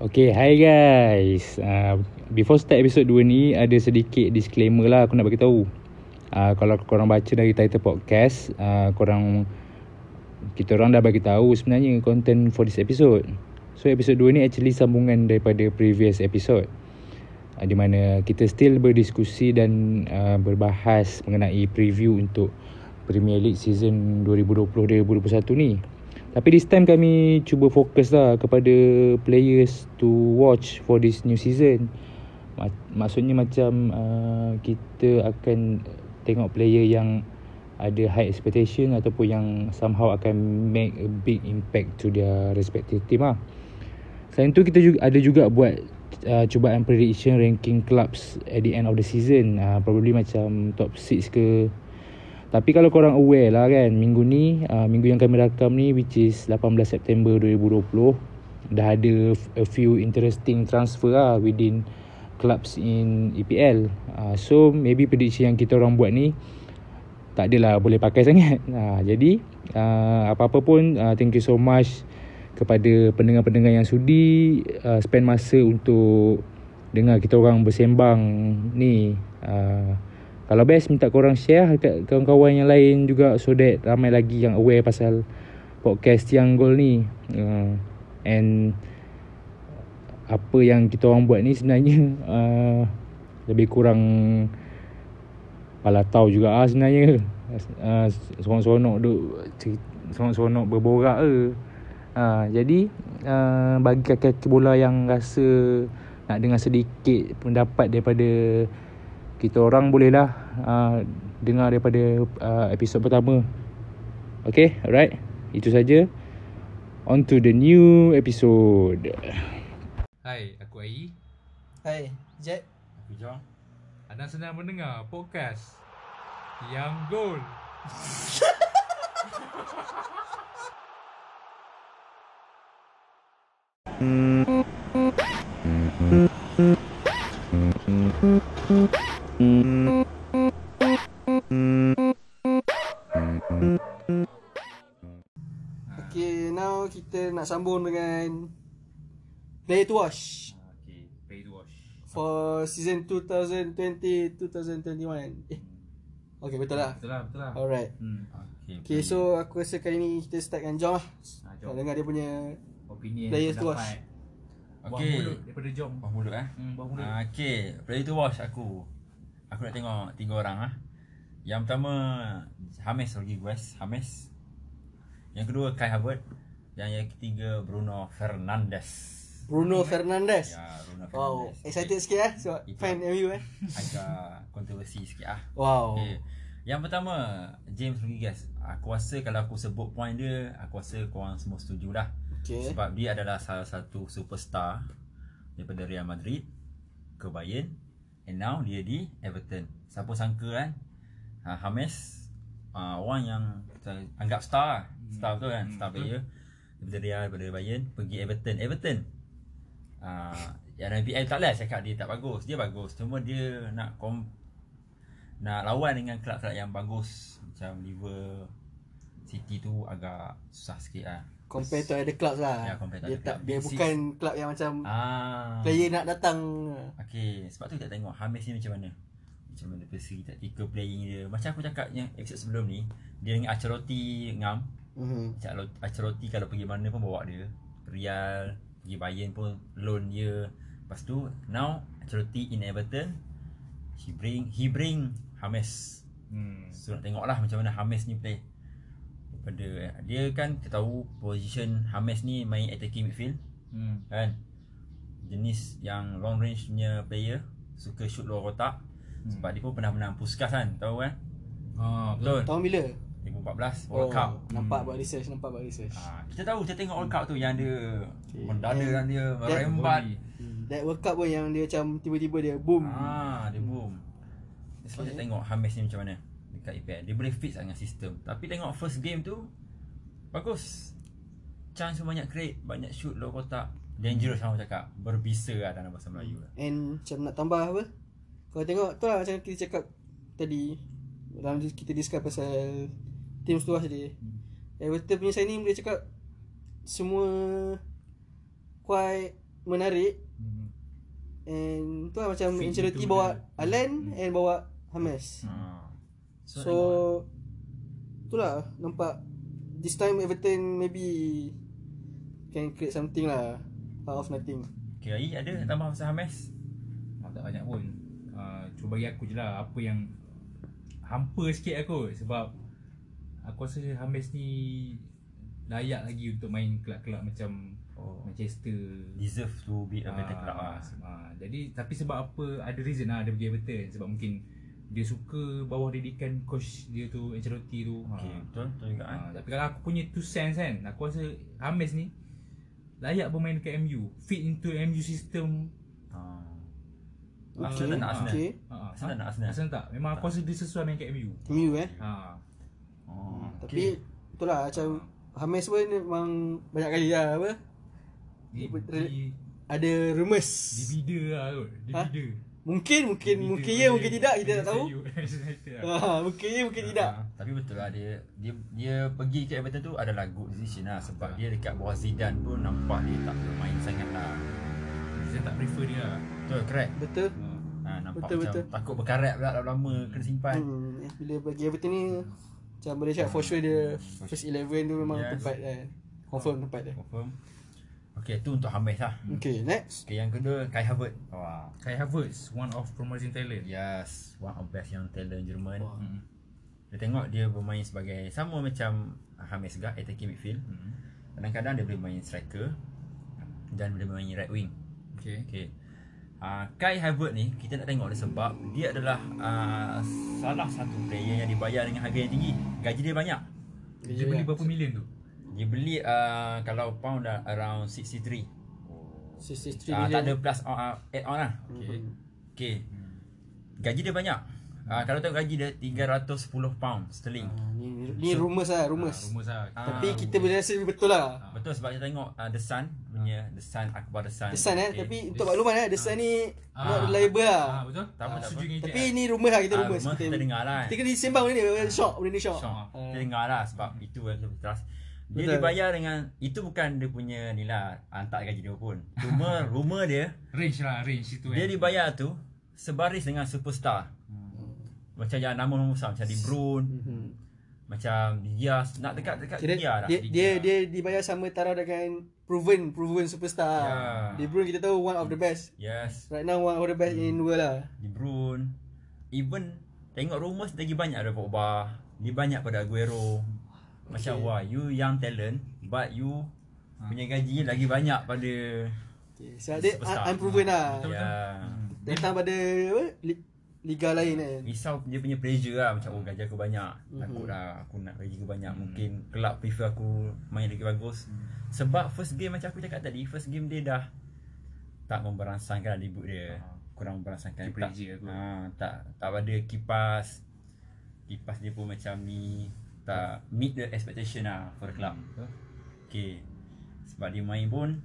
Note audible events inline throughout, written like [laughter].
Okay, hi guys. Uh, before start episode 2 ni, ada sedikit disclaimer lah aku nak bagi tahu. Uh, kalau korang baca dari title podcast, uh, korang kita orang dah bagi tahu sebenarnya content for this episode. So episode 2 ni actually sambungan daripada previous episode. Uh, di mana kita still berdiskusi dan uh, berbahas mengenai preview untuk Premier League season 2020-2021 ni. Tapi this time kami cuba fokus lah kepada players to watch for this new season. Maksudnya macam uh, kita akan tengok player yang ada high expectation ataupun yang somehow akan make a big impact to their respective team lah. Selain tu kita juga ada juga buat uh, cubaan prediction ranking clubs at the end of the season. Uh, probably macam top 6 ke tapi kalau korang aware lah kan Minggu ni uh, Minggu yang kami rakam ni Which is 18 September 2020 Dah ada a few interesting transfer lah Within clubs in EPL uh, So maybe prediction yang kita orang buat ni Tak adalah boleh pakai [laughs] sangat. Uh, Jadi uh, Apa-apa pun uh, Thank you so much Kepada pendengar-pendengar yang sudi uh, Spend masa untuk Dengar kita orang bersembang Ni. Uh, kalau best minta korang share dekat kawan-kawan yang lain juga so that ramai lagi yang aware pasal podcast yang goal ni. Uh, and apa yang kita orang buat ni sebenarnya uh, lebih kurang pala tahu juga ah sebenarnya. Uh, seronok-seronok duk seronok-seronok berborak ke. Uh, jadi uh, bagi kaki-kaki bola yang rasa nak dengar sedikit pendapat daripada kita orang bolehlah uh, dengar daripada uh, episod pertama. Okay, alright. Itu saja. On to the new episode. Hai, aku Ai. Hai, Jet. Aku Jong. Anda sedang mendengar podcast Yang Goal. [laughs] Hmm. Okay, now kita nak sambung dengan Play to Watch. Okay, Play to Watch. For season 2020-2021. Eh. Okay, betul lah. Betul lah, betul lah. Alright. Hmm. Okay, okay so aku rasa kali ni kita start dengan Jom lah. Ha, dengar dia punya opinion players to watch. Okay. Buah mulut daripada Jom. Buah mulut eh. Hmm, buah mulut. Uh, okay, play to watch aku. Aku nak tengok tiga orang ah. Yang pertama Hames Rodriguez, Hames. Yang kedua Kai Havertz dan yang ketiga Bruno Fernandes. Bruno Fernandes. Ya, Bruno Fernandes. Wow, excited sikit eh sebab so, fan MU eh. Agak kontroversi sikit ah. Wow. Okay. Yang pertama James Rodriguez. Aku rasa kalau aku sebut point dia, aku rasa korang semua setuju lah. Okay. Sebab dia adalah salah satu superstar daripada Real Madrid ke Bayern And now dia di Everton. Siapa sangka kan? Ha, Hames uh, Orang yang Anggap star lah. Star betul kan? Hmm. Star player. Daripada Real Daripada Bayern Pergi Everton. Everton. Uh, Yang NPL tak lah cakap dia tak bagus. Dia bagus Cuma dia nak kom Nak lawan dengan kelab-kelab yang bagus. Macam Liver City tu agak susah sikit lah Compare to other clubs lah. Ya, compare dia tak, dia bukan club yang macam ah. player nak datang. Okay, sebab tu kita tengok Hamis ni macam mana. Macam mana persegi taktikal playing dia. Macam aku cakap yang episode sebelum ni, dia dengan Aceroti ngam. Mhm. Mm Aceroti kalau pergi mana pun bawa dia. Real, pergi Bayern pun loan dia. Lepas tu, now Aceroti in Everton, he bring he bring Hamis. Hmm. So nak tengoklah macam mana Hamis ni play pada dia kan kita tahu position Hames ni main attacking midfield. Hmm. Kan? Jenis yang long range punya player suka shoot luar kotak. Hmm. Sebab dia pun pernah menang Puskas kan, tahu kan? Ha, betul. Tahun bila? 2014 World oh, Cup. Nampak hmm. buat research, nampak buat research. Ha, kita tahu kita tengok World Cup tu yang dia okay. mendada dan dia merembat. Hmm. That World Cup pun yang dia macam tiba-tiba dia boom. Ah, dia boom. Sebab okay. kita tengok Hames ni macam mana dekat EPL Dia boleh fit dengan sistem Tapi tengok first game tu Bagus Chance banyak create Banyak shoot low kotak Dangerous orang cakap Berbisa lah dalam bahasa Melayu lah. And macam nak tambah apa Kau tengok tu lah macam kita cakap Tadi Dalam kita discuss pasal Team seluas tadi hmm. Everton punya signing boleh cakap Semua Quite menarik Hmm. and tu lah macam Ancelotti bawa Alan Hmm. and bawa James. Ha. So itulah nampak this time Everton maybe can create something lah out of nothing. Okay, Ai ada nak tambah pasal Hames? Ah, tak banyak pun uh, Cuba bagi aku je lah Apa yang Hampa sikit aku Sebab Aku rasa Hames ni Layak lagi untuk main kelab-kelab macam Oh. Manchester Deserve to be a better Ah, club lah. ah, Jadi tapi sebab apa Ada reason lah dia pergi Everton Sebab mungkin Dia suka bawah didikan coach dia tu Ancelotti tu Okay, Ah. betul, betul juga kan? Ah, Tapi kalau aku punya two cents kan Aku rasa Hames ni Layak bermain dekat MU Fit into MU system Ha. Ah, Arsenal tak nak Arsenal? Okay. Ah, Arsenal ah. nak Arsenal? Arsenal tak Memang aku rasa dia sesuai main kat MU MU eh. ha. Oh, Tapi itulah macam James pun memang banyak kali lah apa Di, Apa- di, ada rumours. di bida lah kot Di Ha? bida Mungkin mungkin mungkin ya mungkin tidak kita tak tahu. Ha, [laughs] mungkin ya mungkin tidak. Tapi betul lah dia dia dia pergi ke Everton tu adalah good decision lah sebab dia dekat bawah Zidane pun nampak dia tak bermain sangat lah. Saya tak prefer dia lah Betul, correct. Betul. Ha, nampak Betul, macam betul. takut berkarat pula lama-lama kena simpan. Hmm, eh, bila bagi Everton ni macam boleh cakap for sure dia first 11 tu memang Yes. tempat kan. Confirm tempat dia. Confirm. Okay, tu untuk Hames lah. Okay, next. Okay, yang kedua Kai Havertz. Wah. Kai Havertz One of promising talent Yes, one of best young talent Jerman. Wah. Hmm. Dia tengok dia bermain sebagai sama macam Hames juga attacking midfield. Hmm. Kadang-kadang dia boleh main striker dan boleh main right wing. Okay Okay. Uh, Kai Havertz ni kita nak tengok dia sebab dia adalah uh, salah satu player yang dibayar dengan harga yang tinggi. Gaji dia banyak. Dia beli berapa million tu? Dia beli uh, kalau pound dah around 63. 63 Uh, tak ada plus uh, add on lah. Okay Okay. Gaji dia banyak. Uh, kalau tengok gaji dia 310 pound sterling. Ah, ni ni rumours lah, rumours. Rumus lah Ah, Tapi kita boleh rasa betul lah. Betul sebab kita tengok uh, The Sun punya The Sun Akbar The Sun. The Sun eh, Okay. tapi untuk makluman eh, The Sun ni Ah. not reliable lah. Ah, Betul? Tak apa, Ah, tak setuju dengan Tapi ni rumours lah, kita Ah, rumours. rumours kita dengar lah. Kita kena sembang benda ni, shock, benda ni shock. Ah. Kita dengar lah sebab itu yang kita trust. Dia Betul. dibayar dengan itu bukan dia punya ni lah hantar gaji dia pun. Cuma [laughs] rumor dia Range lah range itu dia kan dibayar tu sebaris dengan superstar. Macam yang nama-nama besar macam De Bruyne, Mhm. macam Diaz nak dekat dekat Kira dia lah. dia, dia dia dibayar sama taraf dengan proven proven superstar. De Bruyne kita tahu one of the best. Yes, Right now one of the best in world lah. De Bruyne. Even tengok rumors lagi banyak ada Pogba, dia banyak pada Aguero. Macam Okay. wah, you young talent but you punya gaji lagi banyak pada Okay. So dia unproven lah. Betul, ya. Datang pada apa? Li- liga lain kan. Risau dia punya pressure lah Macam oh gaji aku banyak Mhm. Takut lah aku nak gaji aku banyak Mungkin kelab prefer aku main lagi bagus Sebab first game macam aku cakap tadi First game dia dah Tak memberangsangkan lah debut dia Ah. Kurang memberangsangkan Dia pressure tak, aku. ha, tak, tak ada kipas Kipas dia pun macam ni Tak meet the expectation lah for the club Betul. Okay Sebab dia main pun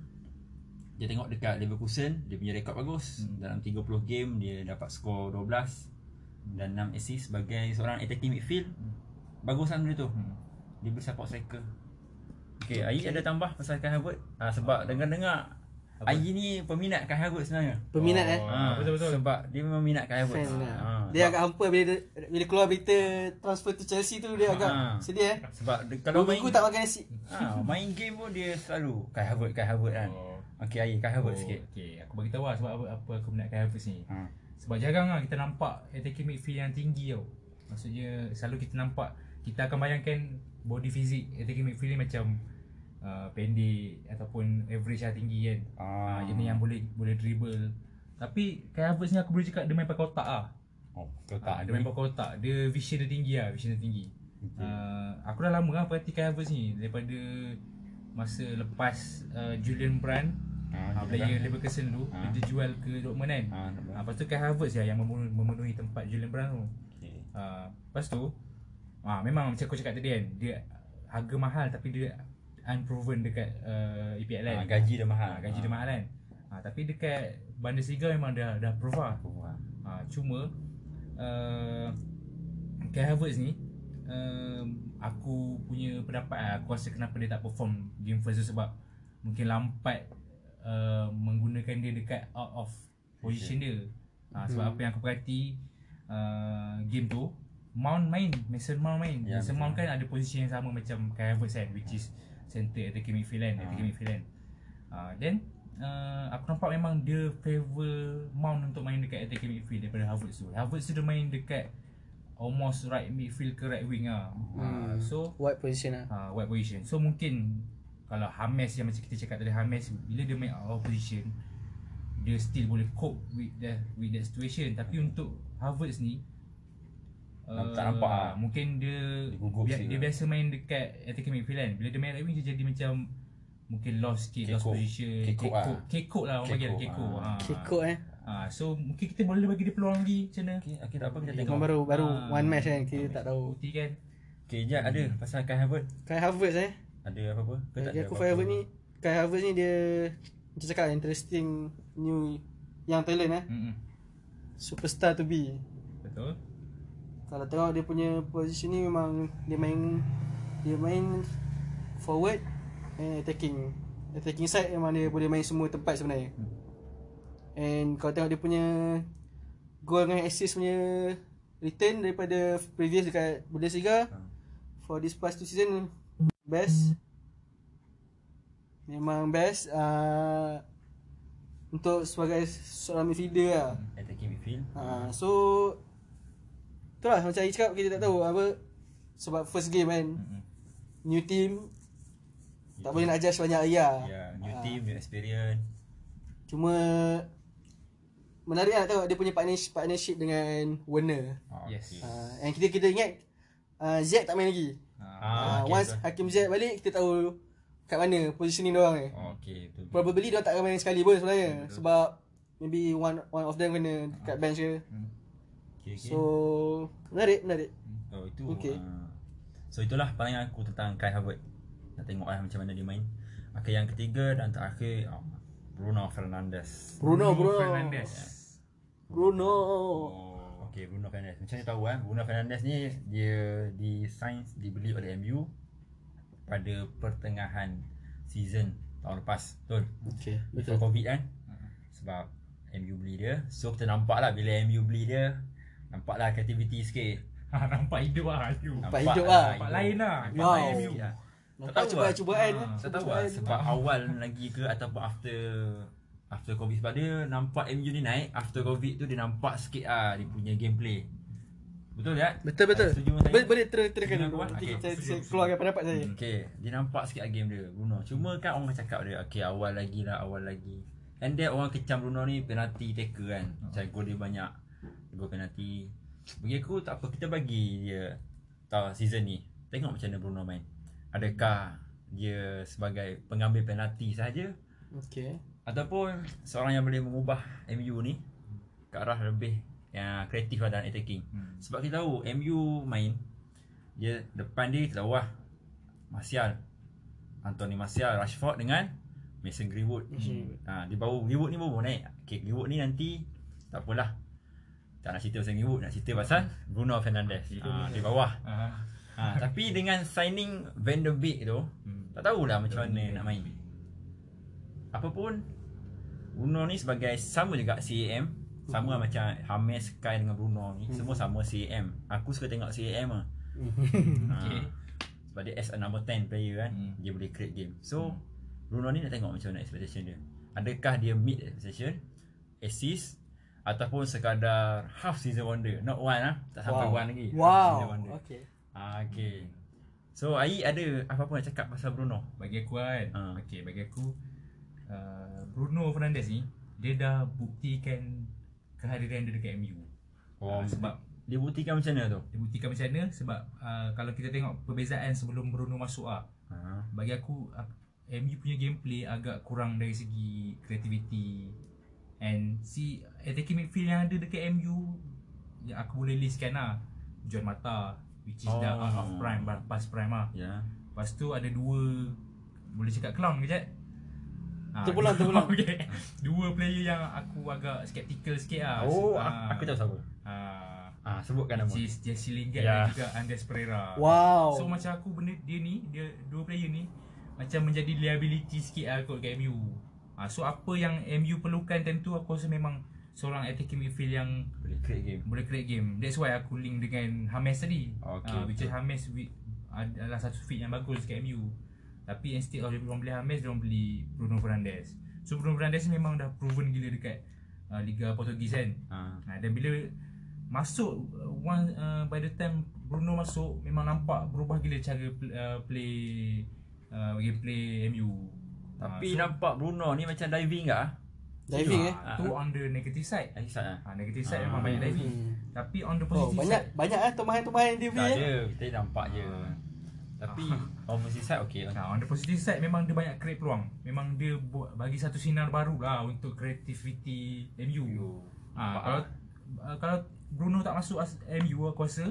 Dia tengok dekat Leverkusen Dia punya rekod bagus Hmm. Dalam 30 game Dia dapat skor 12 Dan 6 assist Sebagai seorang attacking midfield Bagus lah benda tu Hmm. Dia boleh support striker Okay, okay. Ayi ada tambah pasal Kai Havertz ha, Sebab dengar-dengar Apa? Ayi ni peminat Kai Havertz sebenarnya Peminat eh. Oh, ha, betul-betul. Sebab dia memang minat Kai Fan lah. ha, Dia sebab- agak hampa bila bila keluar berita transfer to Chelsea tu dia agak Ah. sedih eh. Sebab dia, Kalau kalau main minggu tak makan nasi. ha, Main game pun dia selalu Kai Havertz, Kai Havertz kan Oh. Okay Ayi, Kai Havertz Oh, sikit Okay, aku bagi tahu lah sebab apa, apa aku minat Kai Havertz ni. ha. Sebab jarang lah kita nampak attacking midfield yang tinggi tau. Maksudnya selalu kita nampak kita akan bayangkan body physique attacking midfield ni macam uh, pendek ataupun average lah tinggi kan. Ah. Ah, jenis yang boleh boleh dribble. Tapi Kai Havertz ni aku boleh cakap dia main pakai otak ah. Oh, Ah, tak dia main pakai otak. Dia vision dia tinggi lah, vision dia tinggi. Okay. Uh, aku dah lama lah perhati Kai Havertz ni daripada masa lepas uh, Julian Brand Ah, uh, dia player dah- Leverkusen tu Ah. dia terjual ke Dortmund kan. Ah. Ah, lepas tu Kai Havertz lah yang memenuhi, memenuhi tempat Julian Brand tu. Okay. Ah, lepas tu ah, memang macam aku cakap tadi kan dia harga mahal tapi dia unproven dekat uh, EPL kan. Ah, gaji dia mahal. Ah, gaji dia mahal kan. Ah, tapi dekat Bundesliga memang dah dah prove lah. Ah. Ha, cuma uh, Kai Havertz ni um, aku punya pendapat lah, aku rasa kenapa dia tak perform game first tu sebab mungkin Lampard uh, mengguna gunakan dia dekat out of position dia. Ha, sebab Hmm. apa yang aku perhati uh, game tu Mount main, Mason Mount main. Ya, Mason Mount kan ada position yang sama macam Kai Havertz kan which is center attacking midfield kan, Ah. attacking midfield kan. Uh, then uh, aku nampak memang dia favour Mount untuk main dekat attacking midfield daripada Havertz tu. Havertz tu dia main dekat almost right midfield ke right wing ah. Uh, Hmm. so Wide position lah. uh, wide position. So mungkin kalau Hames yang macam kita cakap tadi Hames bila dia main out of position dia still boleh cope with that with that situation tapi untuk Havertz ni Nampak- tak nampak ah. mungkin dia Dia dia, lah. biasa main dekat attacking midfield kan bila dia main right wing dia jadi macam mungkin lost sikit lost Kekok. position Kekok lah. kekok lah orang panggil Kekok, kekok ah. ha. Kekok eh. ha. so mungkin kita boleh bagi dia peluang lagi macam mana Okay, okay tak apa kita tengok. Baru baru Ah. one match kan kita tak tahu. bukti kan Okay, Jad ada pasal Kai Havertz. Kai Havertz eh. Ada apa-apa? Ke tak ada aku? Kai Havertz ni Kai Havertz ni dia macam cakap interesting new young talent eh. Mm-mm. Superstar to be. betul Kalau tengok dia punya position ni memang dia main dia main forward and attacking. Attacking side memang dia boleh main semua tempat sebenarnya. And kalau tengok dia punya goal dengan assist punya return daripada previous dekat Bundesliga Ha. for this past two season best. Memang best uh, untuk sebagai seorang midfielder lah. Attacking midfield. Ha, so Itulah macam Ayi cakap kita tak tahu apa Sebab first game kan Mm-mm. New team Tak boleh nak judge banyak ayah Ya, new Ah. team, new experience. Cuma Menarik lah tengok dia punya partnership, partnership dengan Werner Ah, Yes. okay. uh, And kita kita ingat uh, Z tak main lagi ha. Ah, uh, okay, Once betul. Hakim Z balik kita tahu Kat mana positioning dia orang ni Oh, okay, betul. Probably dia tak akan main sekali pun sebenarnya Betul. Sebab Maybe one one of them kena dekat bench ke Okay, okay. So Menarik menarik. Oh itu Okay. uh, So itulah pandangan aku tentang Kai Havertz Nak tengok lah macam mana dia main. Okay yang ketiga dan terakhir uh, Bruno Fernandes. Bruno Bruno Fernandes. Bruno. Oh, okay Bruno Fernandes. Macam ni tahu kan Bruno Fernandes ni Dia di sign Dibeli oleh MU Pada pertengahan Season Tahun lepas. Betul? Okay Before Covid kan? Sebab MU beli dia. So kita nampak lah Bila MU beli dia Nampak lah kreativiti sikit Ha, [laughs] nampak hidup lah hidup. Nampak hidup lah. Nampak lain lah. Nampak Wow. lain sikit lah. Nampak Tak tahu cuba lah. cubaan Ah, eh. Tak tahu lah sebab awal lagi ke ataupun after after covid sebab dia nampak MU ni naik after covid tu dia nampak sikit ah dia punya gameplay. Betul tak? Betul betul. Boleh boleh ter terangkan dulu. aku, Nanti okay. saya keluarkan pendapat saya. Hmm, okay, dia nampak sikit lah game dia Bruno. Cuma kan orang cakap dia okay awal lagi lah awal lagi. And then orang kecam Bruno ni penalty taker kan. Macam gol dia banyak. Gol penalty. Bagi aku tak apa kita bagi dia tahu season ni. Tengok macam mana Bruno main. Adakah dia sebagai pengambil penalty saja Okay. ataupun seorang yang boleh mengubah MU ni ke arah lebih yang kreatif lah dalam attacking. Hmm. Sebab kita tahu MU main dia depan dia kita tahu lah Martial, Anthony Martial, Rashford dengan Mason Greenwood. Mason Ha, di bawah Greenwood ni baru naik. Okay, Greenwood ni nanti tak apalah. Tak nak cerita pasal Greenwood, nak cerita pasal Bruno Fernandes. Ha, di bawah. Ah. Ha, tapi dengan signing Van der Beek tu, Hmm. tak tahulah macam mana nak main. Apa pun Bruno ni sebagai sama juga CAM sama lah macam Hames Kai dengan Bruno ni semua sama CAM aku suka tengok CAM lah ha, Okay. sebab dia as a number 10 player kan Hmm. dia boleh create game so Bruno ni nak tengok macam mana expectation dia adakah dia meet expectation assist ataupun sekadar half season wonder not one lah tak sampai Wow. one lagi half Wow. season wonder Okay. ah, okay so Ai ada apa-apa nak cakap pasal Bruno Bagi aku kan. Ah. Okay, bagi aku uh, Bruno Fernandes ni dia dah buktikan kehadiran dia dekat MU. oh, Ah, sebab dia buktikan macam mana tu dia buktikan macam mana sebab uh, kalau kita tengok perbezaan sebelum Bruno masuk ah ha. bagi aku uh, MU punya gameplay agak kurang dari segi creativity and si attacking midfield yang ada dekat MU yang aku boleh listkan lah John Mata which is oh. dah out of Oh. prime bar- past prime lah ya lepas tu ada dua boleh cakap clown ke Jad? Ah, Terpulang, [laughs] dua- terpulang. okay. Dua player yang aku agak skeptical sikit lah oh Ah, aku tahu siapa ah, ah sebutkan nama Which is Jesse Lingard Ya. dan juga Andres Pereira Wow. So macam aku benda dia ni Dia dua player ni Macam menjadi liability sikit lah kot kat MU Ah, so apa yang MU perlukan time tu aku rasa memang seorang attacking midfield yang Boleh create game. boleh create game. That's why aku link dengan Hames tadi. Okay, Ah, which is. Hames wi- adalah satu fit yang bagus dekat MU. Tapi instead of dia orang beli Hames, dia orang beli Bruno Fernandes. So Bruno Fernandes ni memang dah proven gila dekat uh, Liga Portugis kan. Ha. Ha, dan bila masuk uh, one uh, by the time Bruno masuk memang nampak berubah gila cara uh, play uh, gameplay MU. Tapi Ah, nampak Bruno ni macam diving ke? ah? Diving eh. ah, tu on the negative side. Lagi side ah. Ha, negative side Ah. memang banyak diving. Hmm. Tapi on the Oh, positive banyak side banyak ah tomahan-tomahan dia Tak punya. eh. ada, kita nampak je. Tapi opposite side okey lah. Nah, on the positive side memang dia banyak create peluang. Memang dia buat bagi satu sinar baru lah untuk creativity MU. Ha, Nampak kalau lah. kalau Bruno tak masuk as MU aku rasa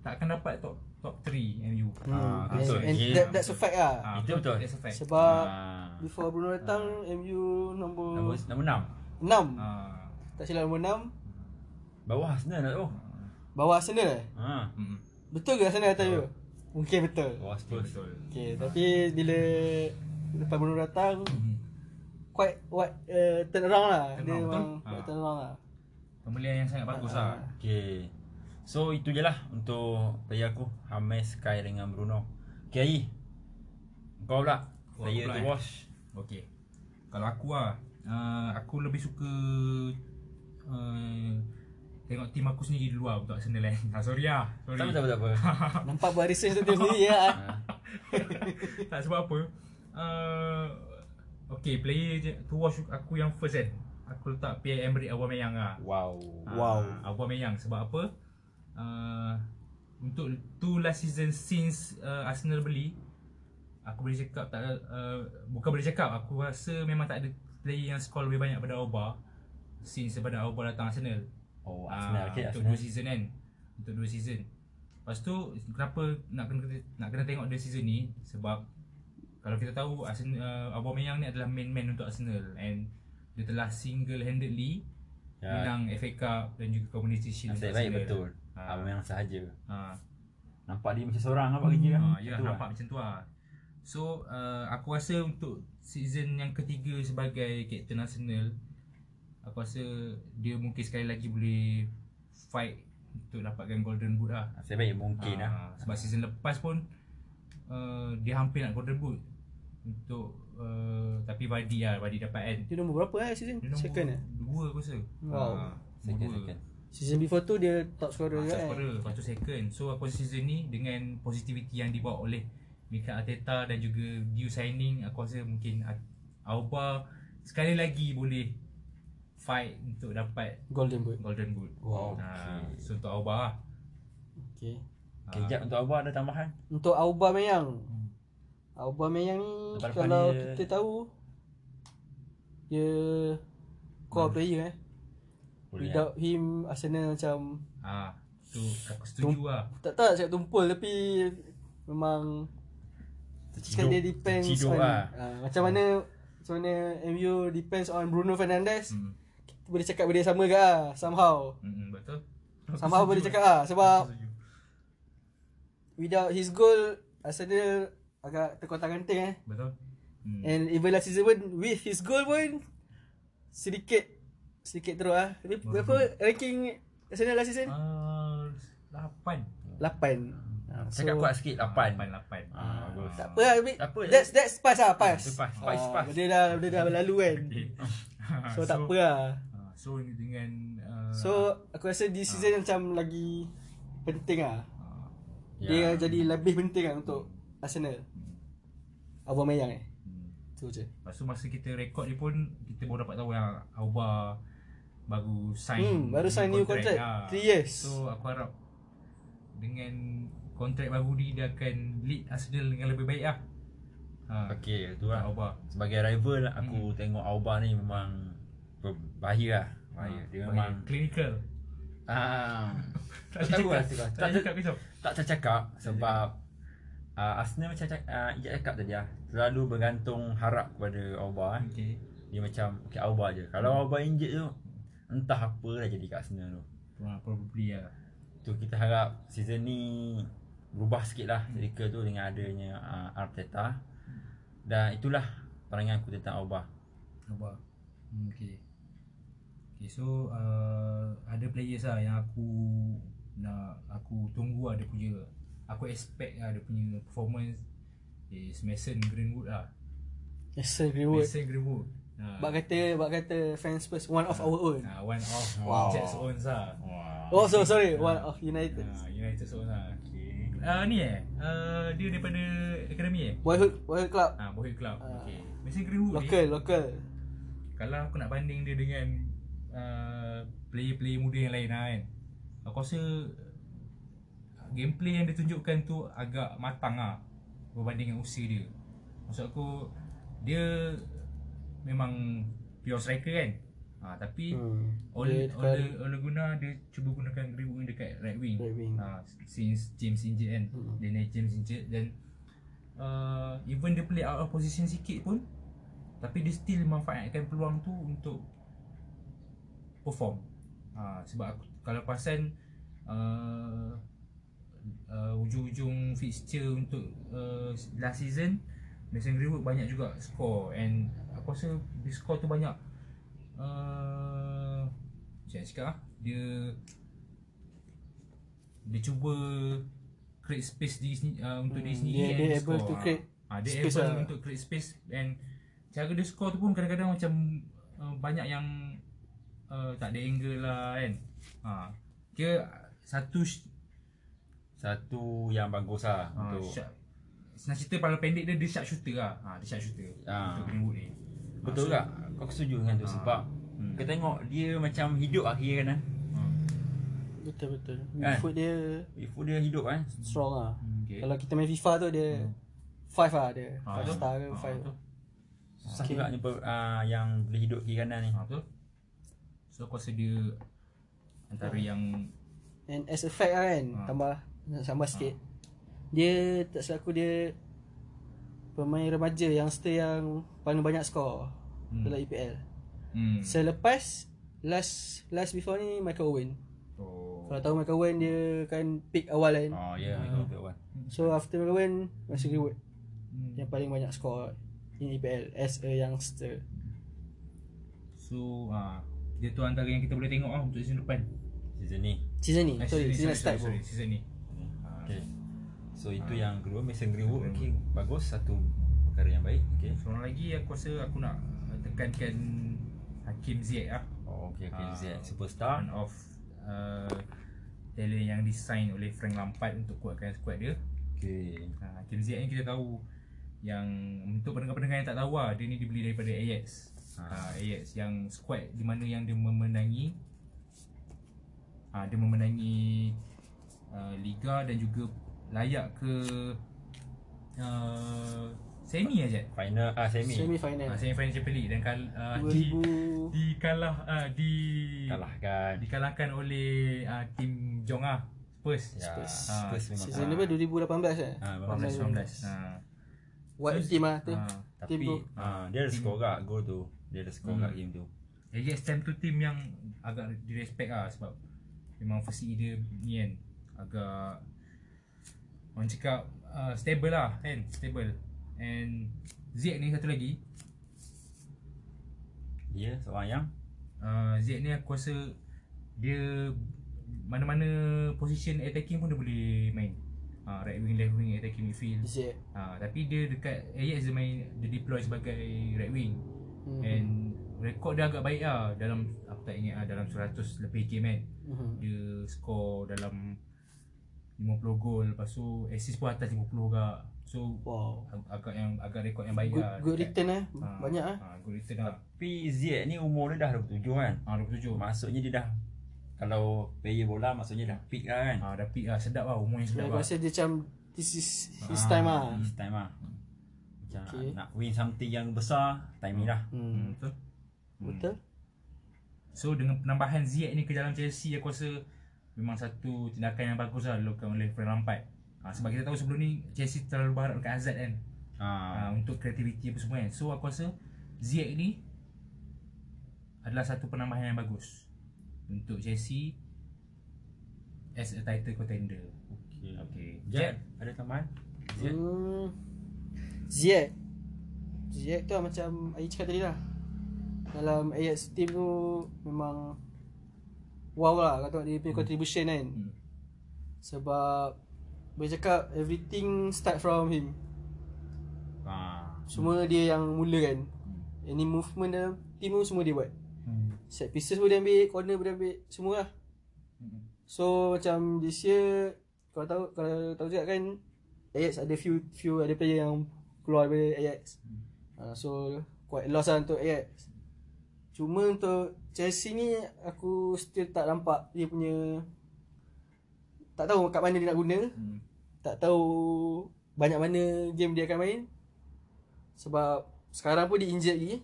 tak akan dapat top top 3 MU. Ah, Hmm. betul. And, and Yeah. that, that's a fact lah. Ha, Itu betul. That's a fact. Sebab Ah. before Bruno datang MU Nombor nombor nombor 6. 6. Ha. Tak silap nombor 6. Bawah Arsenal lah tu. Bawah Arsenal eh? Ha. Hmm. Betul ke Arsenal datang you? Mungkin betul. Bawah Betul Spurs. betul. Okay, tapi bila lepas Bruno datang quite what uh, turn around lah. Turn Dia around, memang betul? buat Ha. turn around lah. Pembelian yang sangat bagus Ah. lah. Okay. So itu je lah untuk player aku. Hames, Sky dengan Bruno. Okay Ai. Kau pula. Oh, Player to eh. watch. Okay. Kalau aku lah, uh, aku lebih suka uh, tengok tim aku sendiri dulu lah untuk Arsenal eh. Ah, sorry lah. Sorry. Tak apa tak apa. [laughs] Nampak buat research untuk dia sendiri ya. Ha. [laughs] tak sebab apa. Uh, okay, player je to watch aku yang first kan. Aku letak Pierre-Emerick Aubameyang lah. Wow. Wow. Uh, Aubameyang sebab apa? Uh, untuk two last season since uh, Arsenal beli aku boleh cakap tak uh, bukan boleh cakap aku rasa memang tak ada player yang score lebih banyak pada Auba since daripada Auba datang Arsenal. Oh Arsenal. Ah, Okay untuk Arsenal. dua season kan. Untuk dua season. Lepas tu kenapa nak kena nak kena tengok dua season ni sebab kalau kita tahu Arsenal uh, Aubameyang ni adalah main man untuk Arsenal and dia telah single handedly Ya. menang FA Cup dan juga Community Shield Nasib baik betul. Ha. Abang yang sahaja. Ha. Nampak dia macam seorang lah buat kerja kan. Ha, ya nampak macam tu lah. So uh, aku rasa untuk season yang ketiga sebagai captain Arsenal aku rasa dia mungkin sekali lagi boleh fight untuk dapatkan golden boot lah. Nasib baik mungkin lah. Ah, Sebab season lepas pun uh, dia hampir nak golden boot untuk uh, tapi Vardy lah Vardy dapat kan. Dia nombor berapa eh season? Dia nombor Second eh? Dua aku rasa. Wow. Ah, Second, second. Season before tu dia top scorer Ah, juga top scorer, lepas tu second. So aku rasa season ni dengan positivity yang dibawa oleh Mikel Arteta dan juga due signing aku rasa mungkin Auba sekali lagi boleh fight untuk dapat Golden Boot. golden boot. Wow. Ah, so untuk Auba lah. Okay. Okay, jap untuk Abah ada tambahan. Untuk Aubameyang. Aubameyang ni Lepas-lepas kalau dia- kita tahu dia core player eh. Boleh Without him Arsenal macam Ah, tu aku setuju lah. tak tak cakap tumpul tapi memang Kan dia depends terciduk on lah. uh, macam mana macam mana MU depends on Bruno Fernandes. Hmm. Kita boleh cakap benda sama ke lah, somehow. Hmm, betul. [laughs] Somehow boleh cakap lah sebab without his goal Arsenal agak terkotak-kanting eh. Betul. Hmm. And even last season pun with his goal pun sedikit sedikit teruk ah. Tapi berapa ranking Arsenal last season? Ah, lapan. 8. Ah, Cakap kuat sikit 8. Lapan, lapan. Ah, bagus. Tak apa lah, tapi Tak apa, that's that's pass lah, pass. Itu pass, pass, Ah, pass. Benda dah benda dah berlalu kan. [laughs] Okay. [laughs] So, tak apa lah. Ah, so dengan uh, So aku rasa this season macam lagi penting lah. ah, Dia Ya. jadi lebih penting lah untuk Arsenal. Aubameyang eh. hmm. Tu je. Lepas tu masa kita rekod ni pun kita baru dapat tahu yang Auba baru sign Hmm, baru sign new contract. Ah. Three years. So aku harap dengan kontrak baru ni dia akan lead Arsenal dengan lebih baik lah. Ha. Okey, tu lah. Auba. Sebagai rival aku tengok Auba ni memang berbahaya lah. Bahaya. Ah, Dia memang clinical. ah Tak tahu lah, [laughs] cakap. tak- Tak cakap kisah. tak tercakap sebab uh, Arsenal macam cak, uh, Ijat cakap tadi lah Terlalu bergantung harap kepada Auba eh. Okay. Dia macam Okay Auba je Kalau Auba injet tu Entah apa dah jadi kat Arsenal tu. Probably lah. Tu kita harap season ni Berubah sikit lah Ketika tu dengan adanya uh, Arteta. Dan itulah Pandangan aku tentang Auba. Nampak hmm, Okay Okay so uh, Ada players lah yang aku Nak Aku tunggu lah dia punya Aku expect lah dia punya performance Is Mason Greenwood lah. Mason Greenwood. Mason Greenwood ha. Bak kata bak kata fans first one of our own. ha, One of Wow. Jets own lah Wah. Oh so sorry, one of United. ha, United own lah Okay. uh, Ni eh uh, Dia daripada Academy eh Boyhood Boyhood Club. Ah, Bohemian Club. Ah. Okay. Mason Greenwood Local, ni local. kalau aku nak banding dia dengan uh, player-player muda yang lain lah kan. Aku rasa gameplay yang dia tunjukkan tu agak matang lah berbanding dengan usia dia. Maksud aku dia memang pure striker kan. Ha, tapi Hmm. Ole Ole Ole guna dia cuba gunakan Greenwood dekat right wing. Right wing. Ha, since James injured kan. Hmm. Dia naik James injured dan uh, even dia play out of position sikit pun tapi dia still memanfaatkan peluang tu untuk perform. Ha, sebab aku, kalau perasan uh, uh, ujung-ujung fixture untuk uh, last season Mason Greenwood banyak juga score and aku rasa dia score tu banyak uh, macam nak cakap ah, dia dia cuba create space di sini uh, untuk Hmm, dia sendiri dia- and dia able score. to create Ah, dia space able lah. untuk create space and cara dia score tu pun kadang-kadang macam uh, banyak yang uh, tak ada angle lah kan. Ha. Kira satu Satu yang bagus lah uh, untuk shot Senang cerita paling pendek dia dia shot shooter lah. Ha, dia shot shooter Ah. untuk Greenwood ni. Betul tak? Kau setuju dengan tu Ah. sebab Hmm. Kau tengok dia macam hidup kira kan Ha. Betul betul. Kan? Foot dia Before dia hidup kan strong lah. Okay. Kalau kita main FIFA tu dia five lah dia. Ah, Five betul. star ke Ah, five. betul. Susah Okay. juga jumpa uh, yang boleh hidup kiri kanan ni Ha, betul. So aku rasa dia antara yang And as a fact lah kan Ah. Tambah Nak tambah sikit Dia tak silap aku dia Pemain remaja youngster yang Paling banyak skor Hmm. Dalam EPL hmm. Selepas Last Last before ni Michael Owen Oh. Kalau tahu Michael Owen dia kan Pick awal kan Oh ya yeah, Ah. betul kan So after Michael Owen Masih Greenwood Hmm. Yang paling banyak skor In EPL As a youngster So ha, dia tu antara yang kita boleh tengok lah untuk season depan. Season ni Season ni Eh, Sorry Season sorry, start sorry, pun sorry, season ni. Ha. Okay So itu Ah. yang kedua Mason Greenwood okay, Bagus Satu perkara yang baik Okay Seorang lagi aku rasa aku nak tekankan Hakim Ziyech lah. Oh okay, okay. Ah, Z Superstar One of uh, talent yang design oleh Frank Lampard untuk kuatkan squad dia. Okay Ha, Hakim Ziyech ni kita tahu yang untuk pendengar-pendengar yang tak tahu lah, dia ni dibeli daripada Ajax. Ha, Ajax yang squad di mana yang dia memenangi ha, dia memenangi uh, liga dan juga layak ke uh, semi aja. Final ah semi, Semi final Ha, semi final Champions League dan kal, uh, di 2000 di kalah uh, di Kalahkan dikalahkan oleh uh, tim Jong ah Spurs. Ya Spurs. Ah, Spurs memang Season dia 2018 eh Ah, 18 19. Ha. White So, team lah tu. Team Tapi ah, Dia ada skor kat Gol tu Dia ada skor Hmm. kat game tu Ajax time tu team yang agak direspect lah sebab memang versi dia ni kan agak orang cakap uh, stable lah kan? Stable. And Ziyech ni satu lagi. Dia seorang yang. Uh, Ziyech ni aku rasa dia mana-mana position attacking pun dia boleh main. Uh, right wing left wing attacking midfield. Z uh, tapi dia dekat Ajax dia main dia deploy sebagai right wing. Mhm. and rekod dia agak baik lah dalam aku tak ingat lah dalam 100 lebih game kan. Mhm. dia score dalam 50 gol lepas tu assist pun atas 50 juga. So Wow. ag- agak yang agak rekod yang baik Good, lah. good return eh? Ah, Banyak eh? Ah, good return lah. Tapi Ziyech ni umur dia dah 27 kan? Ah 27 Maksudnya dia dah Kalau player bola maksudnya dah peak lah kan? Ah dah peak lah. Sedap lah umur yang sedap Aku lah. rasa dia macam This is his Ah, time lah. His time lah. Macam Okay. nak win something yang besar Time ni lah. Hmm, hmm. betul. Betul. So dengan penambahan Ziyech ni ke dalam Chelsea aku rasa memang satu tindakan yang bagus lah dilakukan oleh Frank Lampard. Ha, sebab kita tahu sebelum ni Chelsea terlalu berharap dekat Hazard kan. ah. Ha, untuk kreativiti apa semua kan. So aku rasa Ziyech ni adalah satu penambahan yang bagus untuk Chelsea as a title contender. Okay, Okay. Jad ada tambahan? Ziyech? Hmm. Ziyech Ziyech tu lah macam Ayi cakap tadi lah dalam Ajax team tu memang wow lah kau tengok dia punya contribution kan. Hmm. Sebab boleh cakap everything start from him. Ah. Semua dia yang mula kan. Hmm. Any movement dalam team tu semua dia buat. Hmm. Set pieces pun dia ambil, corner pun dia ambil, semua lah. Hmm. So macam this year kalau tahu kalau tahu juga kan Ajax ada few few ada player yang keluar daripada Ajax. Hmm. Uh, so quite loss lah untuk Ajax. Cuma untuk Chelsea ni aku still tak nampak dia punya tak tahu kat mana dia nak guna. Hmm. Tak tahu banyak mana game dia akan main. Sebab sekarang pun dia injured lagi.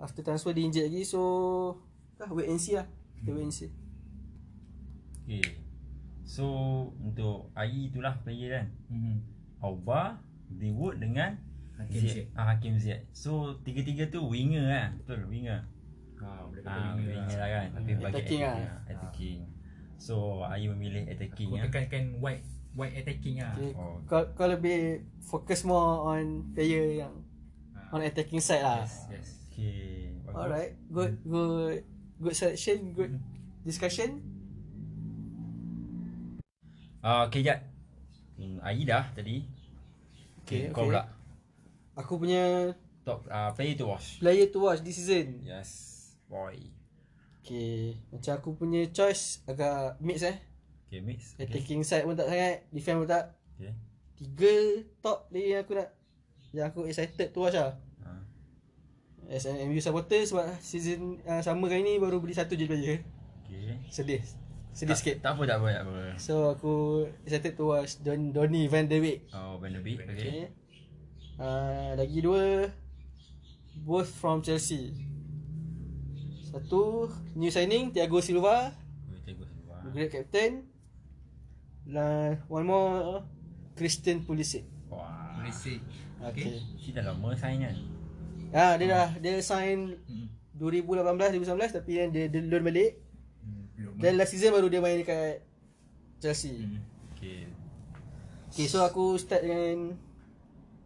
After transfer dia injured lagi so dah wait and see lah. Kita wait and see. Okay. So untuk AI itulah player kan. Hmm. Auba, Greenwood dengan Hakim Ziyech. Ziyech. Ah, Hakim Ziyech. So tiga-tiga tu winger kan. Betul, winger. Ha, boleh kata Ah, winger winger lah kan. Tapi Hmm, bagi attacking lah. Attacking. So AI memilih attacking Aku ya. tekankan wide wide attacking lah. Okay. Oh. Kau, kau lebih fokus more on player yang Ha. on attacking side lah. Yes, yes. Okay. bagus. Alright, good, good, good selection, good discussion. Ah, okay, Jad. Hmm, AI dah tadi. Okay, Kau okay. pula. Aku punya Top uh, player to watch. player to watch this season. Yes, boy. Okay, macam aku punya choice agak mix eh. Okay, mix. Okay. Attacking side pun tak sangat, defend pun tak. okay. Tiga top player yang aku nak yang aku excited to watch lah. Ah. As an MU supporter sebab season uh, sama kali ni baru beli satu je player. Okay. Sedih. Sedih tak, sikit. Tak apa, tak apa, tak apa. So aku excited to watch Don Donny van de Beek. Oh, Van der Beek. Okay. Okay. Uh, lagi dua both from Chelsea. Satu new signing Thiago Silva, cikgu semua. great captain. Dan one more Christian Pulisic. Wah. Pulisic. Okay. Si dah lama sign kan? Ah dia dah dia sign Hmm. 2018 2019 tapi yang dia, dia loan balik. Hmm. Belum. Dan last season baru dia main dekat Chelsea. Hmm. Okay. Okay so aku start dengan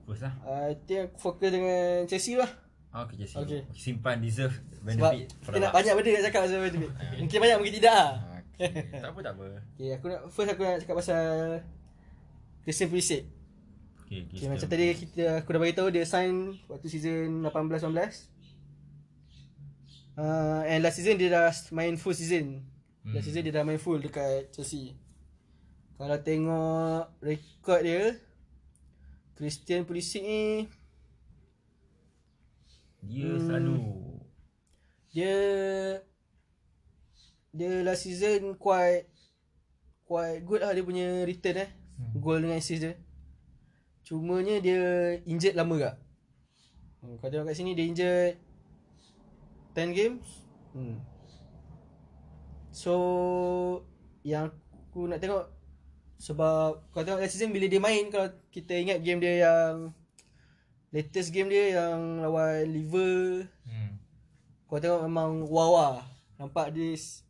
First lah. uh, I think aku fokus dengan Chelsea lah. Oh, okay, Jesse. Okay. Simpan deserve Sebab kita nak banyak benda nak cakap pasal de Beek. Mungkin banyak mungkin tidak lah. Okay. [laughs] tak apa, tak apa. Okay, aku nak first aku nak cakap pasal Christian Pulisic. Okay, Okay, macam tadi kita aku dah bagi tahu dia sign waktu season 18-19. Uh, and last season dia dah main full season. Hmm. Last season dia dah main full dekat Chelsea. Kalau tengok rekod dia Christian Pulisic ni Dia Hmm. selalu dia dia last season quite quite good lah dia punya return eh. Hmm. Goal dengan assist dia. Cumanya dia injured lama gak. Hmm, kau tengok kat sini dia injured 10 games. Hmm. So yang aku nak tengok sebab kau tengok last season bila dia main kalau kita ingat game dia yang latest game dia yang lawan Liver Hmm. Kau tengok memang wow lah. Nampak this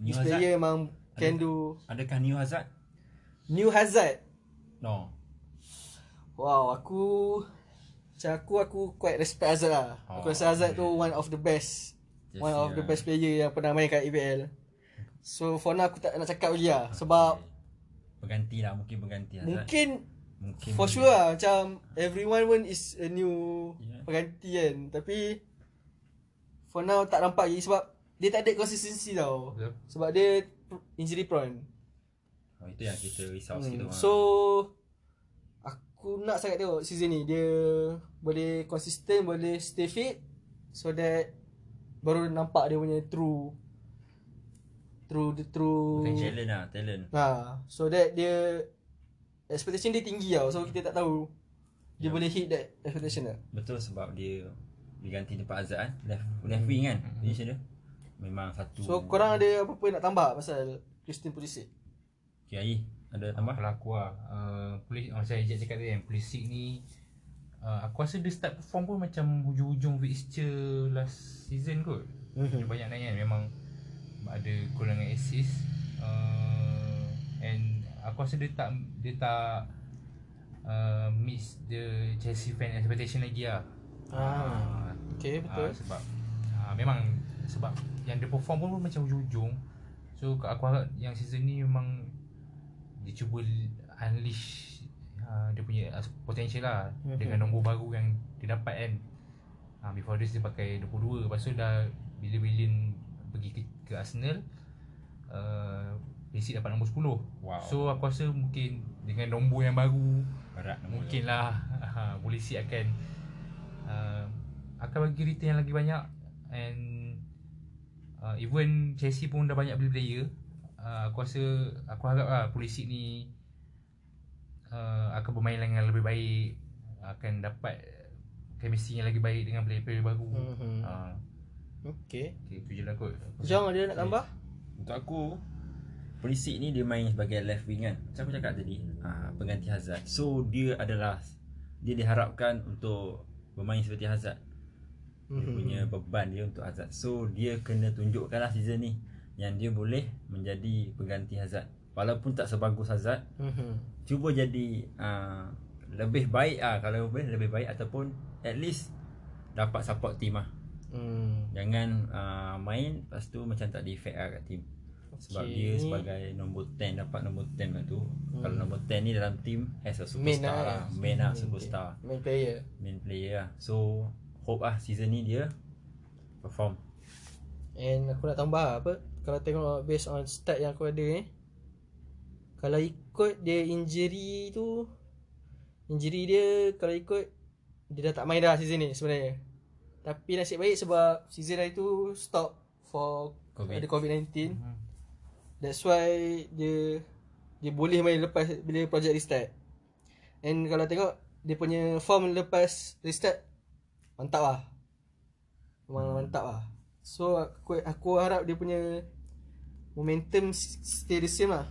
New this player memang can do Adakah New Hazard? New Hazard. No. Wow, aku macam aku aku quite respect Hazard lah. Oh, aku rasa Hazard tu one of the best. Yes, one of the yeah. best player yang pernah main kat EPL. So for now aku tak nak cakap lagi lah sebab Berganti lah, mungkin berganti Hazard. mungkin Mungkin for sure lah macam everyone pun is a new Yeah. pengganti kan. Tapi for now tak nampak lagi sebab dia tak ada consistency tau. Betul. Sebab dia injury prone. Oh, itu yang kita risau hmm. sikit tu. So aku nak sangat tengok season ni dia boleh konsisten, boleh stay fit so that baru nampak dia punya true true the true Bukan talent lah, talent. Ha, so that dia expectation dia tinggi tau. So kita tak tahu dia Ya. boleh hit that expectation tak. Betul sebab dia diganti tempat Azad kan. Left, left wing kan. Position dia. Memang satu. So korang ada apa-apa nak tambah pasal Christian Pulisic? Okay, Ai. Ada tambah? Kalau aku lah uh, polis, Macam Ejek cakap tadi kan Pulisic ni uh, Aku rasa dia start perform pun macam Hujung-hujung fixture last season kot Dia banyak naik kan Memang Ada gol dengan assist uh, And Aku rasa dia tak Dia tak uh, Meets the Chelsea fan expectation lagi lah Ah. Okay, betul. Ah, sebab ah, memang sebab yang dia perform pun macam hujung-hujung. So aku harap yang season ni memang dia cuba unleash uh, dia punya uh, potential lah Mhm. dengan nombor baru yang dia dapat kan. Uh, before this dia pakai 22 lepas tu dah bila Willian pergi ke, ke Arsenal uh, Basic dapat nombor 10 Wow. So aku rasa mungkin dengan nombor yang baru Berat nombor Mungkin lah uh, [laughs] Polisi akan uh, Akan bagi return yang lagi banyak. And uh, Even Chelsea pun dah banyak beli player. Uh, Aku rasa Aku harap lah Polisi ni uh, Akan bermain dengan lebih baik. Akan dapat Chemistry yang lagi baik Dengan player-player baru. Mhm. uh, Okay. Okay itu je lah kot. Jom ada nak tambah? Untuk aku Pulisic ni dia main sebagai left wing kan. Macam aku cakap tadi ah, Pengganti Hazard. So dia adalah Dia diharapkan untuk Bermain seperti Hazard Dia Mhm. punya beban dia untuk Hazard So dia kena tunjukkan lah season ni Yang dia boleh menjadi pengganti Hazard Walaupun tak sebagus Hazard Mhm. Cuba jadi uh, Lebih baik ah Kalau boleh lebih baik Ataupun At least Dapat support team lah Hmm. Jangan uh, main Lepas tu macam tak ada effect lah kat team Sebab Okay, dia sebagai nombor 10 Dapat nombor 10 kat tu hmm. Kalau nombor 10 ni dalam team As a Main superstar lah Main lah superstar Main player. Main player lah So Hope lah season ni dia Perform. And aku nak tambah apa Kalau tengok based on stat yang aku ada eh. Kalau ikut dia injury tu Injury dia Kalau ikut Dia dah tak main dah season ni sebenarnya. Tapi nasib baik sebab Season hari tu Stop For Covid. Ada COVID-19 Mhm. That's why Dia Dia boleh main lepas Bila project restart. And kalau tengok Dia punya form lepas restart Mantap lah. Memang hmm. mantap lah. So aku, aku harap dia punya Momentum stay the same lah.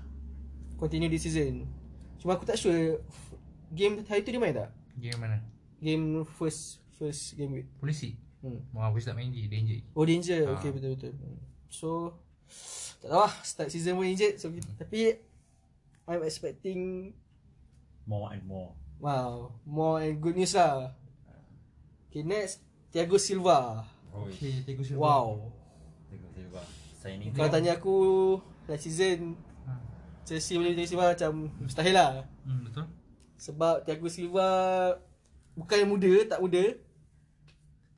Continue this season. Cuma aku tak sure Game hari tu dia main tak? Game mana? Game first First game week. Polisi? Hmm. Mau aku tak main dia Dia injured Oh dia injured Ah. Okay betul betul. So Tak tahu lah. Start season pun injured so, Tapi I'm expecting More and more. Wow. More and good news lah Okay next Thiago Silva. Oh, Okay Tengok siapa Wow. Tengok Silva. Signing Kalau tanya aku Last season ha. Chelsea boleh Thiago Silva macam Mustahil lah. Hmm, Betul. Sebab Thiago Silva Bukan yang muda Tak muda.